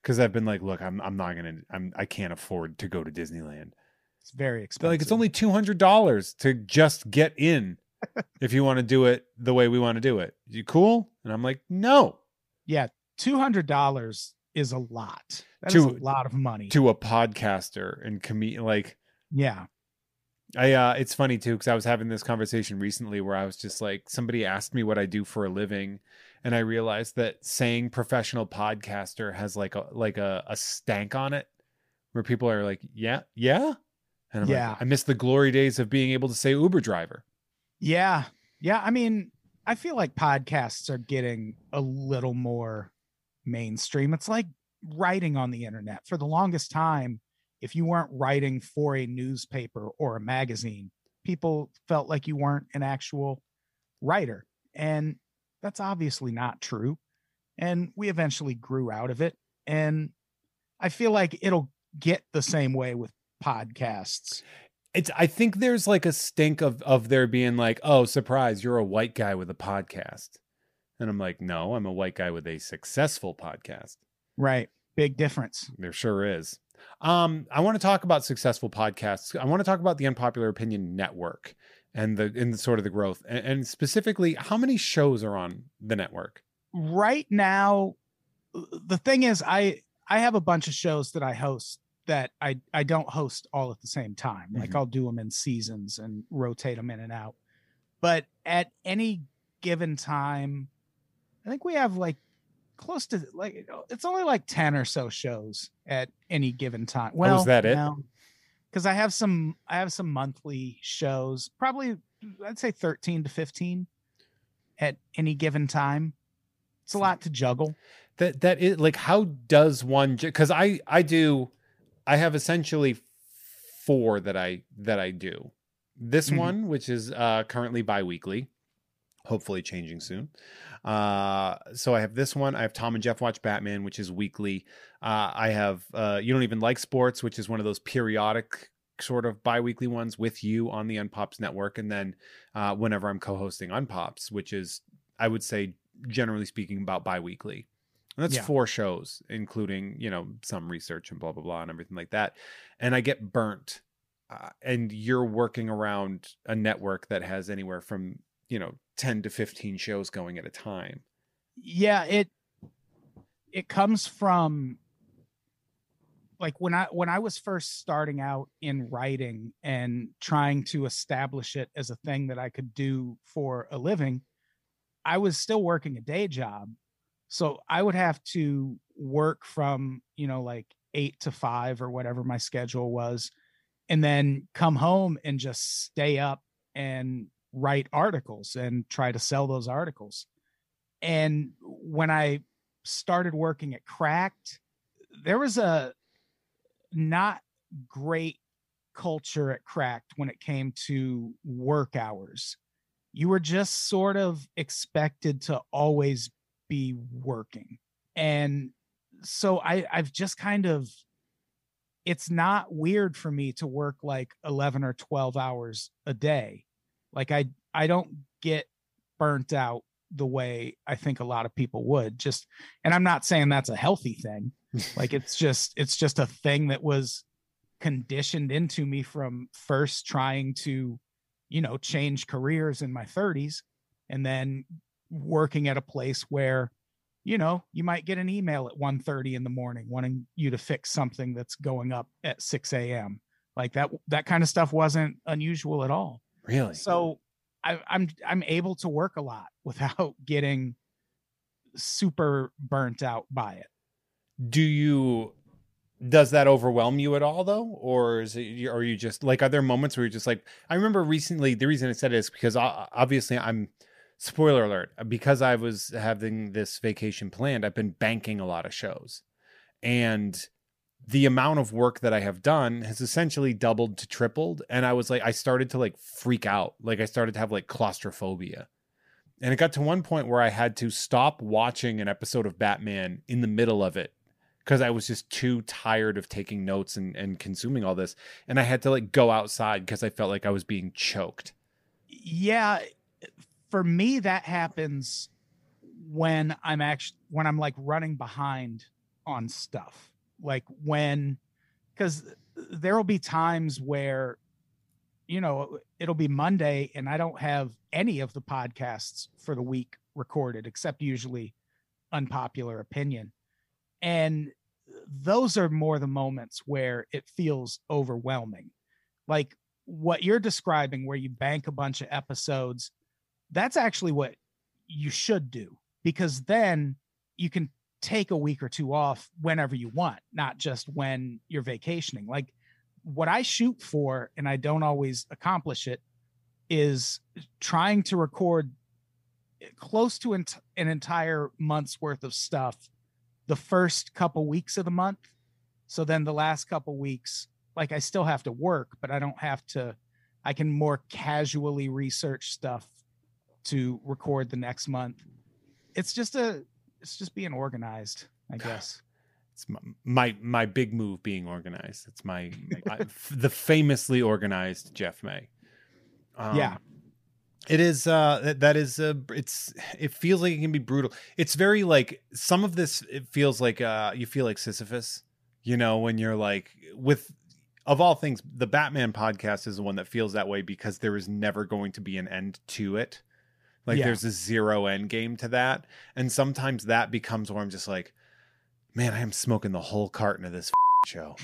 because I've been like, look, I'm I'm not gonna, I'm I can't afford to go to Disneyland. It's very expensive. like, it's only two hundred dollars to just get in, if you want to do it the way we want to do it. You cool? And I'm like, no. yeah, two hundred dollars is a lot. That is To- a lot of money. To a podcaster and com like, yeah, I uh it's funny too because I was having this conversation recently where I was just like somebody asked me what I do for a living and I realized that saying professional podcaster has like a like a, a stank on it where people are like, Yeah, yeah. And I'm Yeah. like, I miss the glory days of being able to say Uber driver. Yeah. Yeah. I mean, I feel like podcasts are getting a little more mainstream. It's like writing on the internet. For the longest time, if you weren't writing for a newspaper or a magazine, people felt like you weren't an actual writer. And that's obviously not true. And we eventually grew out of it. And I feel like it'll get the same way with podcasts. It's I think there's like a stink of of there being like, oh, surprise, you're a white guy with a podcast. And I'm like, no, I'm a white guy with a successful podcast. Right. Big difference. There sure is. Um, I want to talk about successful podcasts. I want to talk about the Unpopular Opinion Network and the in the sort of the growth and, and specifically how many shows are on the network. right now the thing is i i have a bunch of shows that i host that i i don't host all at the same time like Mhm. i'll do them in seasons and rotate them in and out but at any given time i think we have like close to like it's only like 10 or so shows at any given time well is that it? because i have some i have some monthly shows probably i'd say 13 to 15 at any given time it's a lot to juggle That that is like how does one because I I do I have essentially four that I that I do. This Mhm. one, which is uh currently bi-weekly, hopefully changing soon. Uh so I have this one. I have Tom and Jeff Watch Batman, which is weekly. Uh I have uh You Don't Even Like Sports, which is one of those periodic sort of bi-weekly ones with you on the Unpops network. And then uh whenever I'm co-hosting Unpops, which is I would say generally speaking about bi-weekly. And that's Yeah. four shows, including, you know, some research and blah blah blah and everything like that. And I get burnt. Uh, and you're working around a network that has anywhere from, you know, 10 to 15 shows going at a time. yeah it it comes from like when i when i was first starting out in writing and trying to establish it as a thing that i could do for a living i was still working a day job so i would have to work from you know like 8 to 5 or whatever my schedule was and then come home and just stay up and write articles and try to sell those articles and when I started working at Cracked, there was a not great culture at Cracked when it came to work hours. You were just sort of expected to always be working. And so I, I've just kind of it's not weird for me to work like 11 or 12 hours a day. Like I I don't get burnt out the way I think a lot of people would. Just and I'm not saying that's a healthy thing. [LAUGHS] like it's just it's just a thing that was conditioned into me from first trying to, you know, change careers in my 30s and then working at a place where you know, you might get an email at 1:30 in the morning wanting you to fix something that's going up at 6 a.m. Like that that kind of stuff wasn't unusual at all Really? so I, I'm I'm able to work a lot [LAUGHS] without getting super burnt out by it. do you does that overwhelm you at all though or is it are you just like are there moments where you're just like i remember recently the reason i said it is because obviously i'm spoiler alert uh, because i was having this vacation planned i've been banking a lot of shows and the amount of work that i have done has essentially doubled to tripled and i was like i started to like freak out like i started to have like claustrophobia and it got to one point where i had to stop watching an episode of batman in the middle of it because I was just too tired of taking notes and, and consuming all this. And I had to like go outside because I felt like I was being choked. Yeah, for me that happens when I'm actually when I'm like running behind on stuff. Like when cuz there'll be times where you know, it'll be Monday and I don't have any of the podcasts for the week recorded except usually unpopular opinion. And those are more the moments where it feels overwhelming. Like what you're describing where you bank a bunch of episodes that's actually what you should do because then you can take a week or two off whenever you want not just when you're vacationing like what i shoot for and i don't always accomplish it is trying to record close to an entire month's worth of stuff the first couple weeks of the month so then the last couple weeks like I still have to work, but I don't have to. I can more casually research stuff to record the next month. It's just a. It's just being organized, I guess. It's my my, my big move being organized. It's my, my [LAUGHS] the famously organized Jeff May. Um, yeah, it is uh that, that is uh it's it feels like it can be brutal it's very like some of this it feels like uh you feel like sisyphus you know when you're like with of all things, the Batman podcast is the one that feels that way because there is never going to be an end to it. Like yeah. there's a zero end game to that. And sometimes that becomes where I'm just like, man, I am smoking the whole carton of this [LAUGHS] show.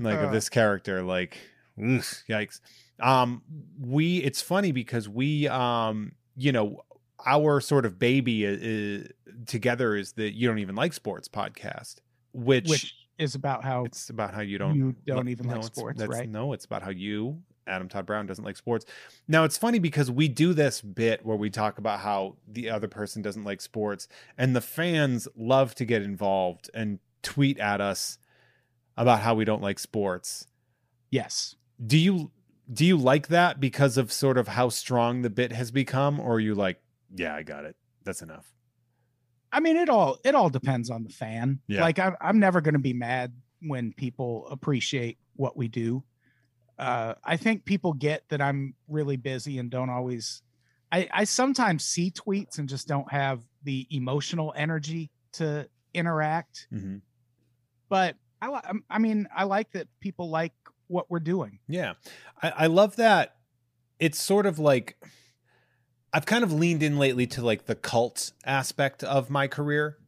like of this [LAUGHS] character. Like, yikes. Um, we it's funny because we um, you know, our sort of baby is, together is the you don't even like sports podcast, which, which is about how it's about how you don't you don't even no, like sports, right? No, it's about how you Adam Tod Brown doesn't like sports. Now it's funny because we do this bit where we talk about how the other person doesn't like sports, and the fans love to get involved and tweet at us about how we don't like sports. Yes. Do you do you like that because of sort of how strong the bit has become, or are you like, yeah, I got it. That's enough. I mean, it all it all depends on the fan. Yeah. Like I'm I'm never going to be mad when people appreciate what we do. Uh, I think people get that I'm really busy and don't always. I I sometimes see tweets and just don't have the emotional energy to interact. Mm-hmm. But I I mean I like that people like what we're doing. Yeah, I, I love that. It's sort of like I've kind of leaned in lately to like the cult aspect of my career,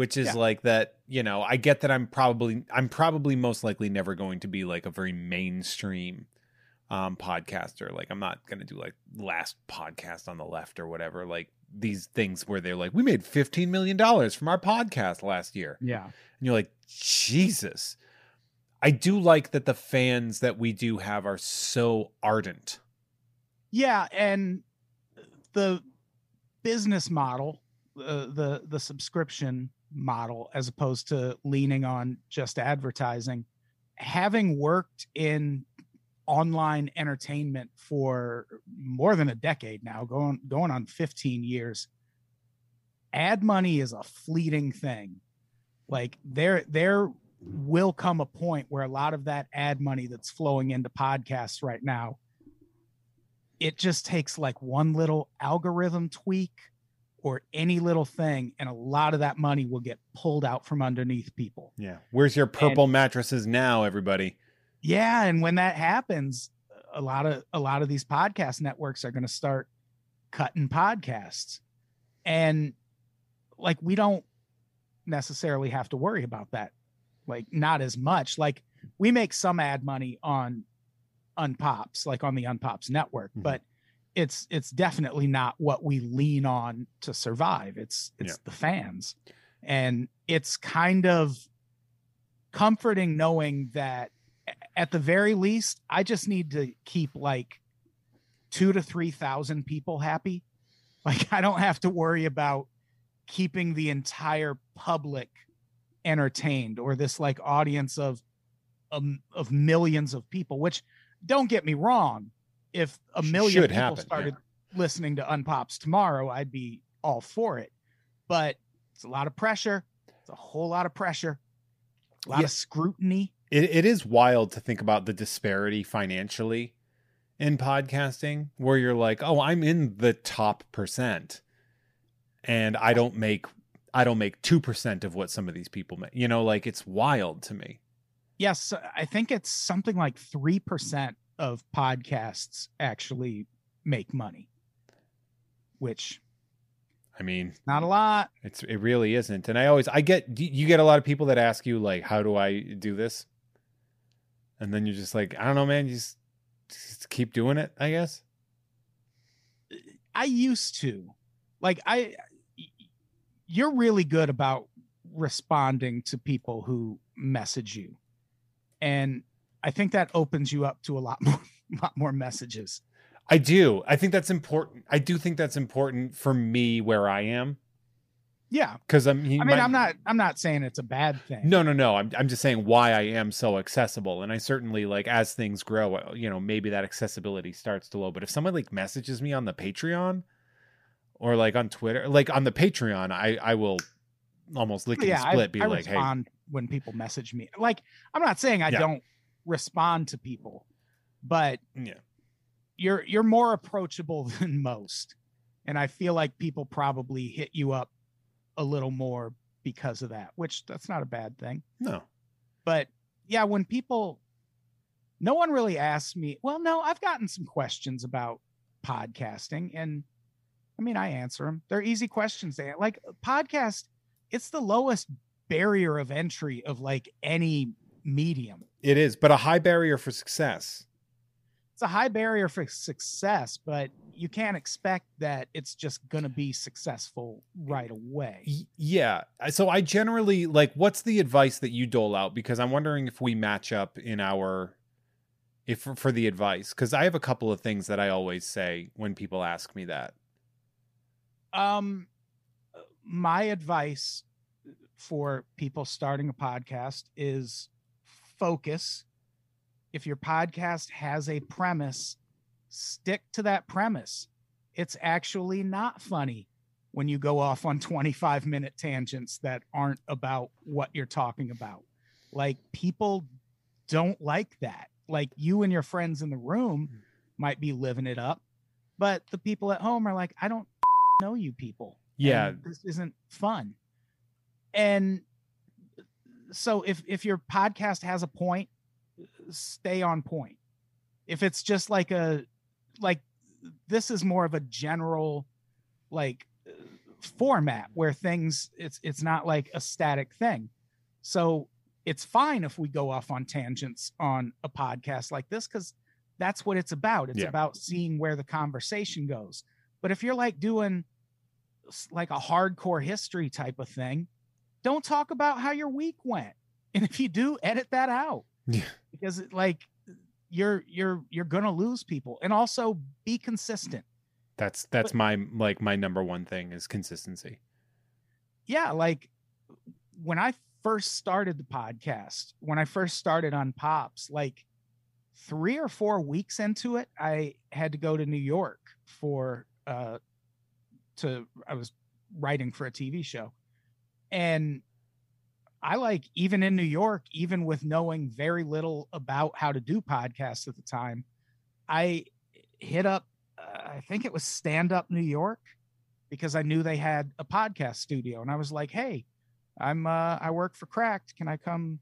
which is yeah. like that, you know, I get that I'm probably I'm probably most likely never going to be like a very mainstream um podcaster. Like I'm not going to do like last podcast on the left or whatever, like these things where they're like we made 15 million dollars from our podcast last year. Yeah. And you're like, "Jesus." I do like that the fans that we do have are so ardent. Yeah, and the business model, uh, the the subscription model, as opposed to leaning on just advertising, having worked in online entertainment for more than a decade now, going going on 15 years, ad money is a fleeting thing. Like there there will come a point where a lot of that ad money that's flowing into podcasts right now it just takes like one little algorithm tweak or any little thing and a lot of that money will get pulled out from underneath people. Yeah. Where's your purple and, mattresses now everybody? Yeah and when that happens a lot of a lot of these podcast networks are going to start cutting podcasts. And like we don't necessarily have to worry about that. Like not as much. Like we make some ad money on unpops like on the unpops network mm-hmm. but it's it's definitely not what we lean on to survive it's it's yeah. the fans and it's kind of comforting knowing that at the very least i just need to keep like two to three thousand people happy [LAUGHS] like i don't have to worry about keeping the entire public entertained or this like audience of um, of millions of people which don't get me wrong. If a million Should people happen, started yeah. listening to Unpops tomorrow, I'd be all for it. But it's a lot of pressure. It's a whole lot of pressure. A lot yeah. of scrutiny. It, it is wild to think about the disparity financially in podcasting, where you're like, oh, I'm in the top percent, and I don't make I don't make two percent of what some of these people make. You know, like it's wild to me yes, I think it's something like 3% of podcasts actually make money, which I mean, not a lot. It's it really isn't. And I always I get you get a lot of people that ask you like how do I do this? And then you're just like, I don't know, man, you just just keep doing it, I guess. I used to. Like I you're really good about responding to people who message you. And I think that opens you up to a lot [LAUGHS] more lot more messages. I do. I think that's important. I do think that's important for me where I am. Yeah. Because I'm I mean, I'm not I'm not saying it's a bad thing. No, no, no. I'm I'm just saying why I am so accessible, and I certainly like as things grow, uh, you know, maybe that accessibility starts to low. But if someone like messages me on the Patreon or like on Twitter, like on the Patreon, I I will almost lick yeah, and split, I, be I like, hey, when people message me. Like I'm not saying I Yeah. don't respond to people, but yeah, you're you're more approachable [LAUGHS] than most. And I feel like people probably hit you up a little more because of that, which that's not a bad thing. no, But yeah, when people no one really asks me, well, no, I've gotten some questions about podcasting and I mean, I answer them. They're easy questions. They like podcast, it's the lowest barrier of entry of like any medium. It is, but a high barrier for success. It's a high barrier for success, but you can't expect that it's just going to be successful right away. Yeah. So I generally like what's the advice that you dole out because I'm wondering if we match up in our if for the advice cuz I have a couple of things that I always say when people ask me that. Um, my advice for people starting a podcast is focus. If your podcast has a premise, stick to that premise. It's actually not funny when you go off on [LAUGHS] 25 minute tangents that aren't about what you're talking about. Like people don't like that. Like you and your friends in the room hmm. might be living it up, but the people at home are like, I don't [LAUGHS] know you people. Yeah. this isn't fun. And so if if your podcast has a point, stay on point. If it's just like a like this is more of a general like format where things it's it's not like a static thing. So it's fine if we go off on tangents on a podcast like this cuz that's what it's about. It's Yeah. about seeing where the conversation goes. But if you're like doing like a hardcore history type of thing, don't talk about how your week went. And if you do, edit that out. Yeah. Because it, like you're you're you're gonna lose people. And also be consistent. That's that's my like my number one thing is consistency. Yeah, like when I first started the podcast, when I first started Unpops, like three or four weeks into it, I had to go to New York for uh to I was writing for a TV show. And I like even in New York, even with knowing very little about how to do podcasts at the time, I hit up uh, I think it was Stand Up New York because I knew they had a podcast studio and I was like, "Hey, I'm uh I work for Cracked. Can I come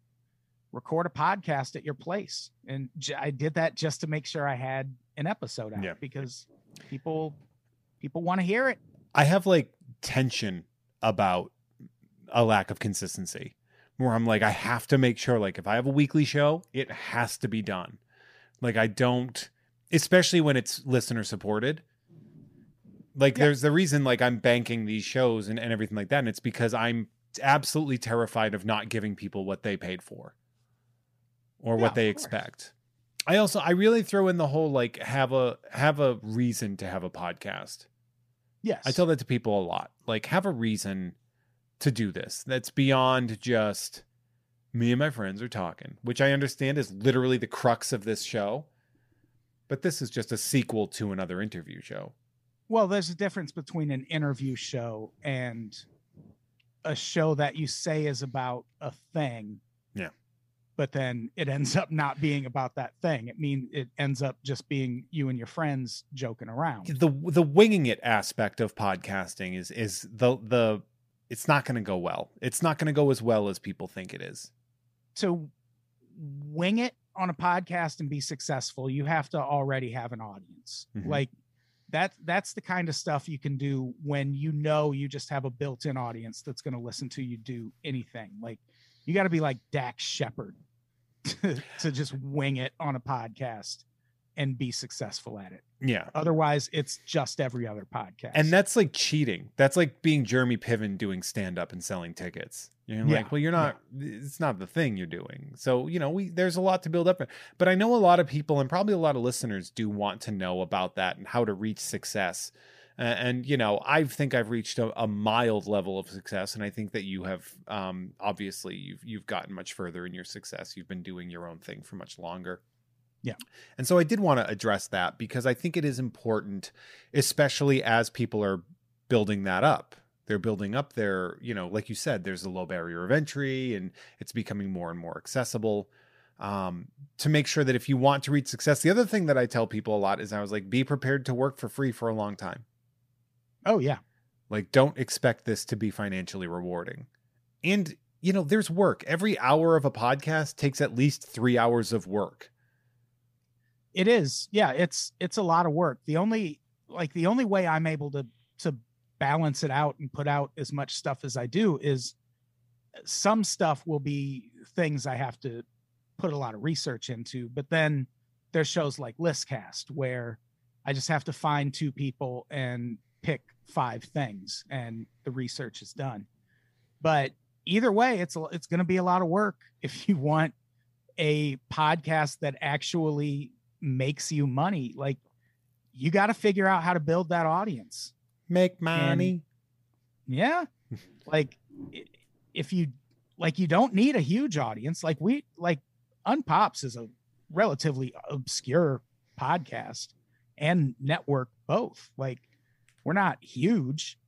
record a podcast at your place?" And j- I did that just to make sure I had an episode out Yeah. because people people want to hear it. I have like tension about a lack of consistency where I'm like, I have to make sure, like, if I have a weekly show, it has to be done. Like, I don't, especially when it's listener supported. Like, Yeah. there's the reason, like, I'm banking these shows and, and everything like that. And it's because I'm absolutely terrified of not giving people what they paid for or Yeah, what they expect. I also, I really throw in the whole, like, have a, have a reason to have a podcast. Yes. I tell that to people a lot. Like, have a reason to do this that's beyond just me and my friends are talking, which I understand is literally the crux of this show. But this is just a sequel to another interview show. Well, there's a difference between an interview show and a show that you say is about a thing. Yeah. But then it ends up not being about that thing. It means it ends up just being you and your friends joking around. The the winging it aspect of podcasting is is the the it's not going to go well. It's not going to go as well as people think it is. To wing it on a podcast and be successful, you have to already have an audience. Mhm. Like that that's the kind of stuff you can do when you know you just have a built-in audience that's going to listen to you do anything. Like you got to be like Dax Shepard [LAUGHS] to, to just wing it on a podcast and be successful at it. Yeah. Otherwise, it's just every other podcast. And that's like cheating. That's like being Jeremy Piven doing stand up and selling tickets. You're Yeah, like, well, you're not. It's not the thing you're doing. So you know, we there's a lot to build up. But I know a lot of people and probably a lot of listeners do want to know about that and how to reach success. Uh, and you know, I think I've reached a, a mild level of success, and I think that you have. Um, obviously, you've you've gotten much further in your success. You've been doing your own thing for much longer. Yeah. And so I did want to address that because I think it is important, especially as people are building that up. They're building up their, you know, like you said, there's a low barrier of entry and it's becoming more and more accessible. Um, to make sure that if you want to reach success, the other thing that I tell people a lot is I was like, be prepared to work for free for a long time. oh yeah, Like, don't expect this to be financially rewarding. And, you know, there's work. Every hour of a podcast takes at least three hours of work. It is. Yeah, it's it's a lot of work. The only like the only way I'm able to to balance it out and put out as much stuff as I do is uh, some stuff will be things I have to put a lot of research into, but then there's shows like Listcast where I just have to find two people and pick five things and the research is done. But either way, it's a, it's going to be a lot of work if you want a podcast that actually makes you money. Like you got to figure out how to build that audience. Make money. Yeah. [LAUGHS] like if you like you don't need a huge audience. Like we like Unpops is a relatively obscure podcast and network both. Like we're not huge,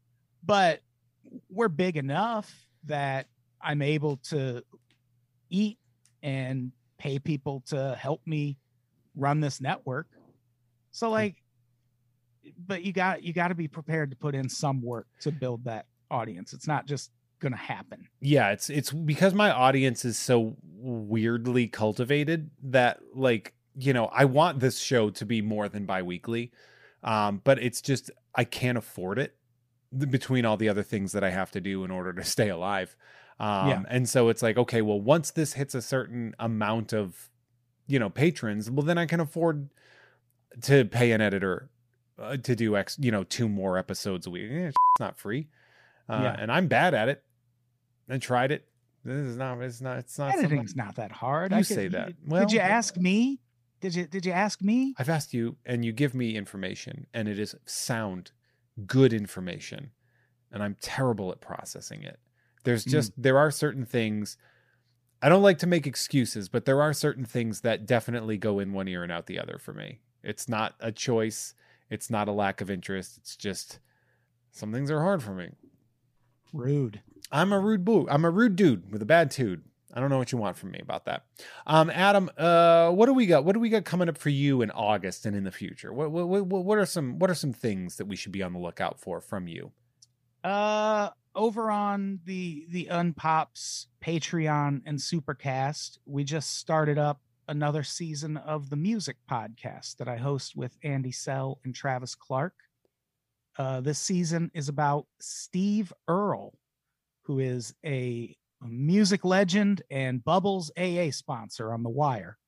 but we're big enough that I'm able to eat and pay people to help me run this network. So like but you got you got to be prepared to put in some work to build that audience. It's not just going to happen. yeah it's it's because my audience is so weirdly cultivated that like you know i want this show to be more than bi-weekly um but it's just i can't afford it between all the other things that i have to do in order to [LAUGHS] stay alive um Yeah. and so it's like okay well once this hits a certain amount of you know patrons well then i can afford to pay an editor uh, to do x you know two more episodes a week Eh, it's [LAUGHS] not free uh, Yeah. and i'm bad at it I tried it. This is not. It's not. It's not. something- Editing's not that hard. You I say that. Did, Well- did you ask me? Did you did you ask me? I've asked you, and you give me information, and it is sound, good information, and I'm terrible at processing it. There's Mm. just there are certain things. I don't like to make excuses, but there are certain things that definitely go in one ear and out the other for me. It's not a choice. It's not a lack of interest. It's just some things are hard for me. Rude. I'm a rude boo. I'm a rude dude with a bad tude. I don't know what you want from me about that. Um, Adam, uh, what do we got? What do we got coming up for you in August and in the future? What what what, what are some what are some things that we should be on the lookout for from you? Uh over on the the Unpops Patreon and Supercast, we just started up another season of the music podcast that I host with Andy Sell and Travis Clark. Uh, this season is about Steve Earle, who is a music legend and Bubbles AA sponsor on The Wire.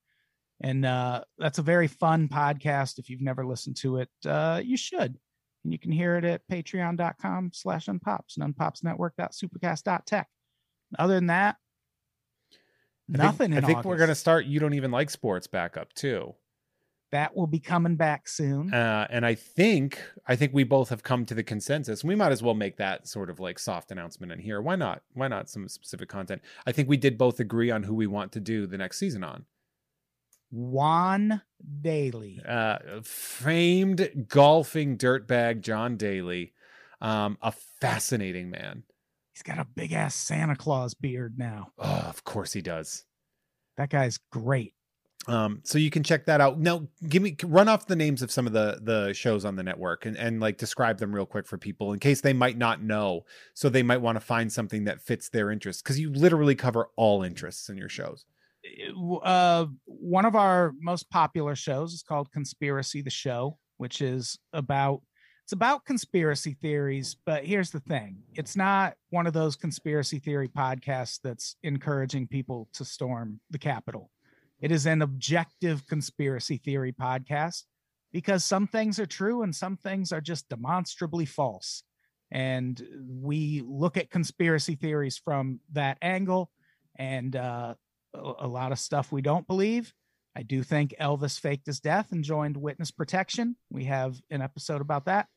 And uh, that's a very fun podcast. If you've never listened to it, uh, you should. And you can hear it at patreon.com slash unpops and unpopsnetwork.supercast.tech. Other than that, I think- nothing. I think, we're gonna start. You don't even like sports back up too. that will be coming back soon. Uh, and I think I think we both have come to the consensus. We might as well make that sort of like soft announcement in here. Why not? Why not some specific content? I think we did both agree on who we want to do the next season on. John Daly. uh, famed golfing dirtbag John Daly, um, a fascinating man. He's got a big ass Santa Claus beard now. Oh, of course he does. That guy's great. Um, so you can check that out. Now, give me run off the names of some of the the shows on the network and and like describe them real quick for people in case they might not know. So they might want to find something that fits their interests because you literally cover all interests in your shows. Uh, one of our most popular shows is called Conspiracy the Show, which is about it's about conspiracy theories, but here's the thing. It's not one of those conspiracy theory podcasts that's encouraging people to storm the Capitol. It is an objective conspiracy theory podcast because some things are true and some things are just demonstrably false. And we look at conspiracy theories from that angle and uh, a, a lot of stuff we don't believe. I do think Elvis faked his death and joined witness protection. We have an episode about that.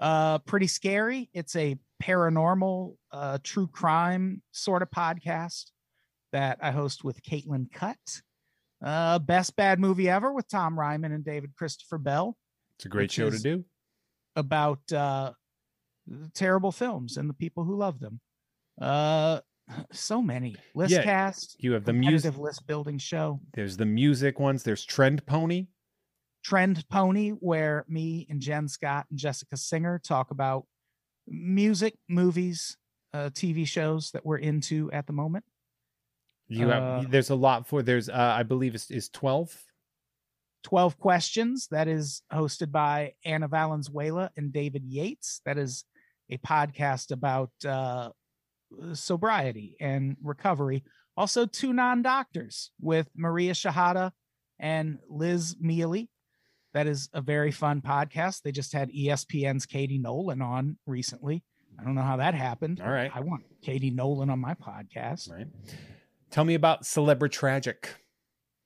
Uh, pretty scary. It's a paranormal, uh, true crime sort of podcast that I host with Caitlin Cutt. Uh, best bad movie ever with Tom Reimann and David Christopher Bell It's a great show to do. about uh, terrible films and the people who love them. Uh, so many list Yeah, cast, You have the music. list building show. There's the music ones. There's Trend Pony. Trend Pony, where me and Jen Scott and Jessica Singer talk about music, movies, uh, TV shows that we're into at the moment. You have. Uh, There's a lot for. There's. Uh, I believe is is twelve. 12 Questions, that is hosted by Anna Valenzuela and David Yates. That is a podcast about uh, sobriety and recovery. Also, two non doctors with Maria Shahada and Liz Mealy. That is a very fun podcast. They just had ESPN's Katie Nolan on recently. I don't know how that happened. All right. I want Katie Nolan on my podcast. Right. Tell me about Celebra Tragic.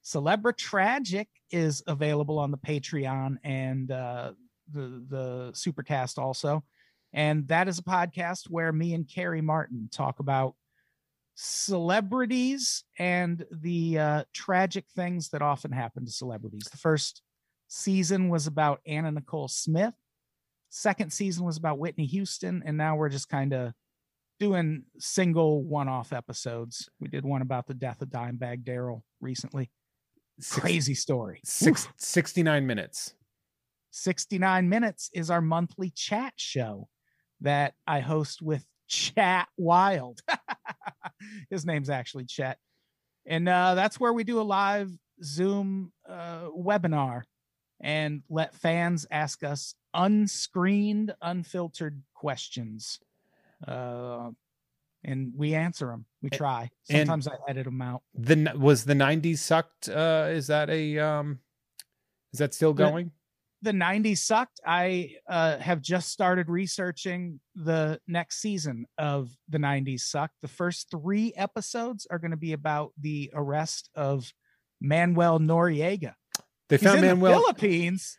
Celebra Tragic is available on the Patreon and uh, the the Supercast also, and that is a podcast where me and Carrie Martin talk about celebrities and the uh, tragic things that often happen to celebrities. The first season was about Anna Nicole Smith. Second season was about Whitney Houston, and now we're just kind of doing single one-off episodes. We did one about the death of Dimebag Darrell recently Six- crazy story. Six, Oof. 69 minutes. 69 minutes is our monthly chat show that I host with Chat Wild. [LAUGHS] His name's actually Chet. And uh, that's where we do a live Zoom uh, webinar and let fans ask us unscreened, unfiltered questions. Uh, and we answer them. We try. and- Sometimes I edit them out. The was the 90s sucked. Uh, is that a um? Is that still going? The 90s sucked i uh, have just started researching the next season of the 90s sucked the first three episodes are going to be about the arrest of manuel noriega They found in the Manuel. philippines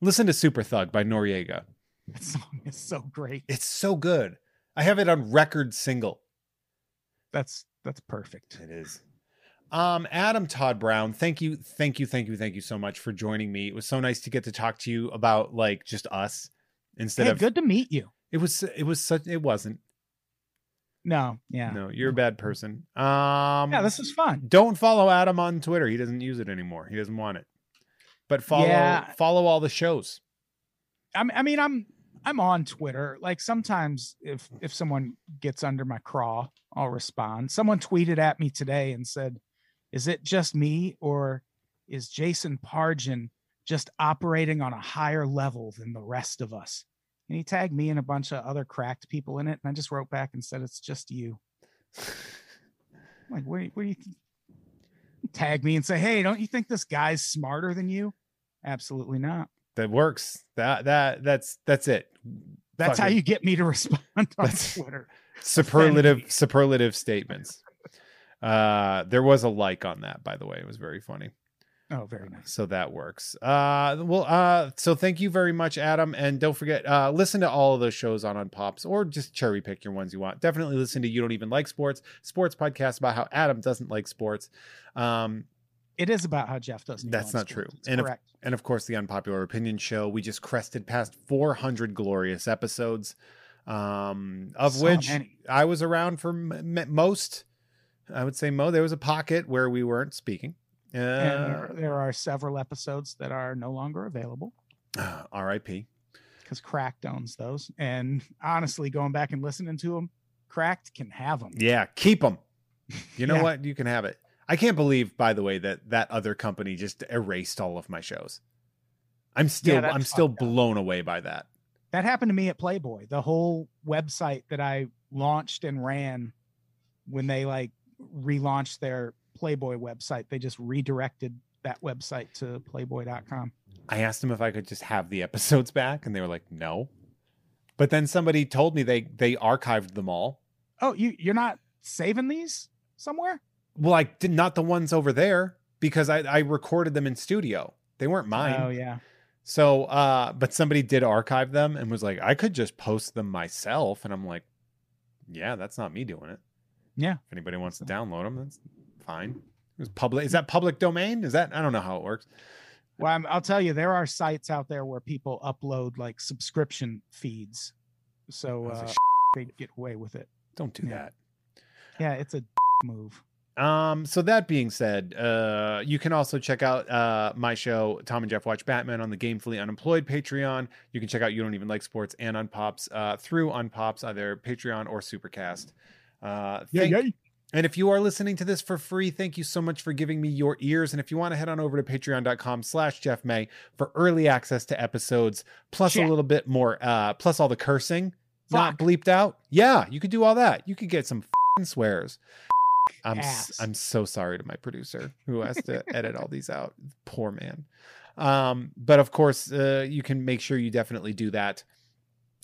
Listen to Super Thug by Noreaga. that song is so great It's so good. I have it on record single. that's that's perfect It is. Um, Adam Tod Brown, thank you, thank you, thank you, thank you so much for joining me. It was so nice to get to talk to you about like just us instead hey, of good to meet you it was it was such it wasn't. no yeah No, you're a bad person. Um yeah this is fun don't follow Adam on Twitter. He doesn't use it anymore. He doesn't want it. But follow Yeah. follow all the shows. I mean, I mean, I'm I'm on Twitter. Like sometimes if if someone gets under my craw, I'll respond. Someone tweeted at me today and said, "Is it just me or is Jason Pargin just operating on a higher level than the rest of us?" And he tagged me and a bunch of other cracked people in it, and I just wrote back and said, "It's just you." [LAUGHS] Like, what? Do you, what do you th- tag me and say, "Hey, don't you think this guy's smarter than you?" Absolutely not. That works. That that that's that's it. That's how Fucking you get me to [LAUGHS] respond on That's- Twitter. superlative superlative statements. Uh there was a like on that by the way. It was very funny. Oh, very nice. So that works. Uh well uh so thank you very much Adam and don't forget uh listen to all of those shows on Unpops or just cherry pick your ones you want. Definitely listen to You Don't Even Like Sports, sports podcast about how Adam doesn't like sports. Um It is about how Jeff doesn't. That's not true. It's And correct. and of course the unpopular opinion show we just crested past 400 glorious episodes um of So which many. i was around for m- most i would say mo there was a pocket where we weren't speaking and uh, there, there are several episodes that are no longer available [SIGHS] rip because Cracked owns those. And honestly, going back and listening to them, Cracked can have them. yeah keep them you know [LAUGHS] Yeah. what you can have it i can't believe by the way that that other company just erased all of my shows i'm still that's i'm still fucked up. blown away by that That happened to me at Playboy. The whole website that I launched and ran when they like relaunched their Playboy website. They just redirected that website to playboy.com. I asked them if I could just have the episodes back, and they were like, "No." But then somebody told me they they archived them all. Oh, you you're not saving these somewhere? Well, I did not the ones over there because I I recorded them in studio. They weren't mine. Oh yeah. So, uh, but somebody did archive them and was like, I could just post them myself. And I'm like, yeah, that's not me doing it. Yeah. If anybody wants to download them, that's fine. It was public. Is that public domain? Is that, I don't know how it works. Well, I'm, I'll tell you, there are sites out there where people upload like subscription feeds, so uh, they get away with it. Don't do Yeah. that. Yeah, it's a [LAUGHS] move. Um, so that being said, uh, you can also check out uh my show, Tom and Jeff Watch Batman on the Gamefully Unemployed Patreon. You can check out You Don't Even Like Sports and Unpops uh through Unpops, either Patreon or Supercast. Uh thank- And if you are listening to this for free, thank you so much for giving me your ears. And if you want to head on over to patreon.com slash Jeff May for early access to episodes, plus a little bit more, uh, plus all the cursing not bleeped out. Yeah, you could do all that. You could get some swears. I'm ass. I'm so sorry to my producer who has to edit all these out. Poor man. Um, but of course, uh, you can make sure you definitely do that.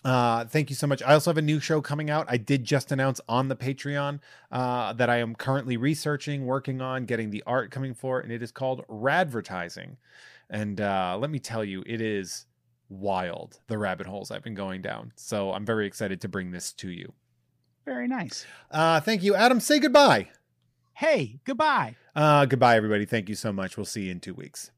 Uh, thank you so much. I also have a new show coming out. I did just announce on the Patreon uh, that I am currently researching, working on, getting the art coming for, and it is called Radvertising. And uh, let me tell you, it is wild the rabbit holes I've been going down. So I'm very excited to bring this to you. Very nice. Uh, thank you, Adam. Say goodbye. Hey, goodbye. Uh, goodbye, everybody. Thank you so much. We'll see you in two weeks.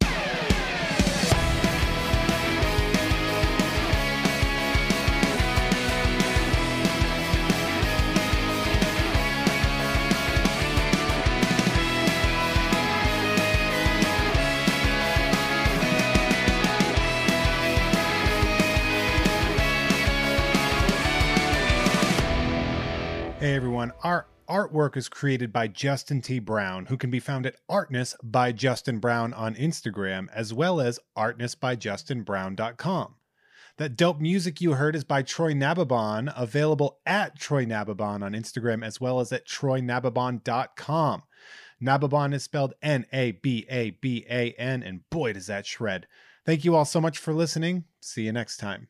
Hey everyone, our artwork is created by Justin T. Brown, who can be found at Artness by Justin Brown on Instagram, as well as artnessbyjustinbrown.com. That dope music you heard is by Troy Nababan, available at Troy Nababan on Instagram, as well as at troynababan.com. Nababan is spelled N A B A B A N, and boy, does that shred. Thank you all so much for listening. See you next time.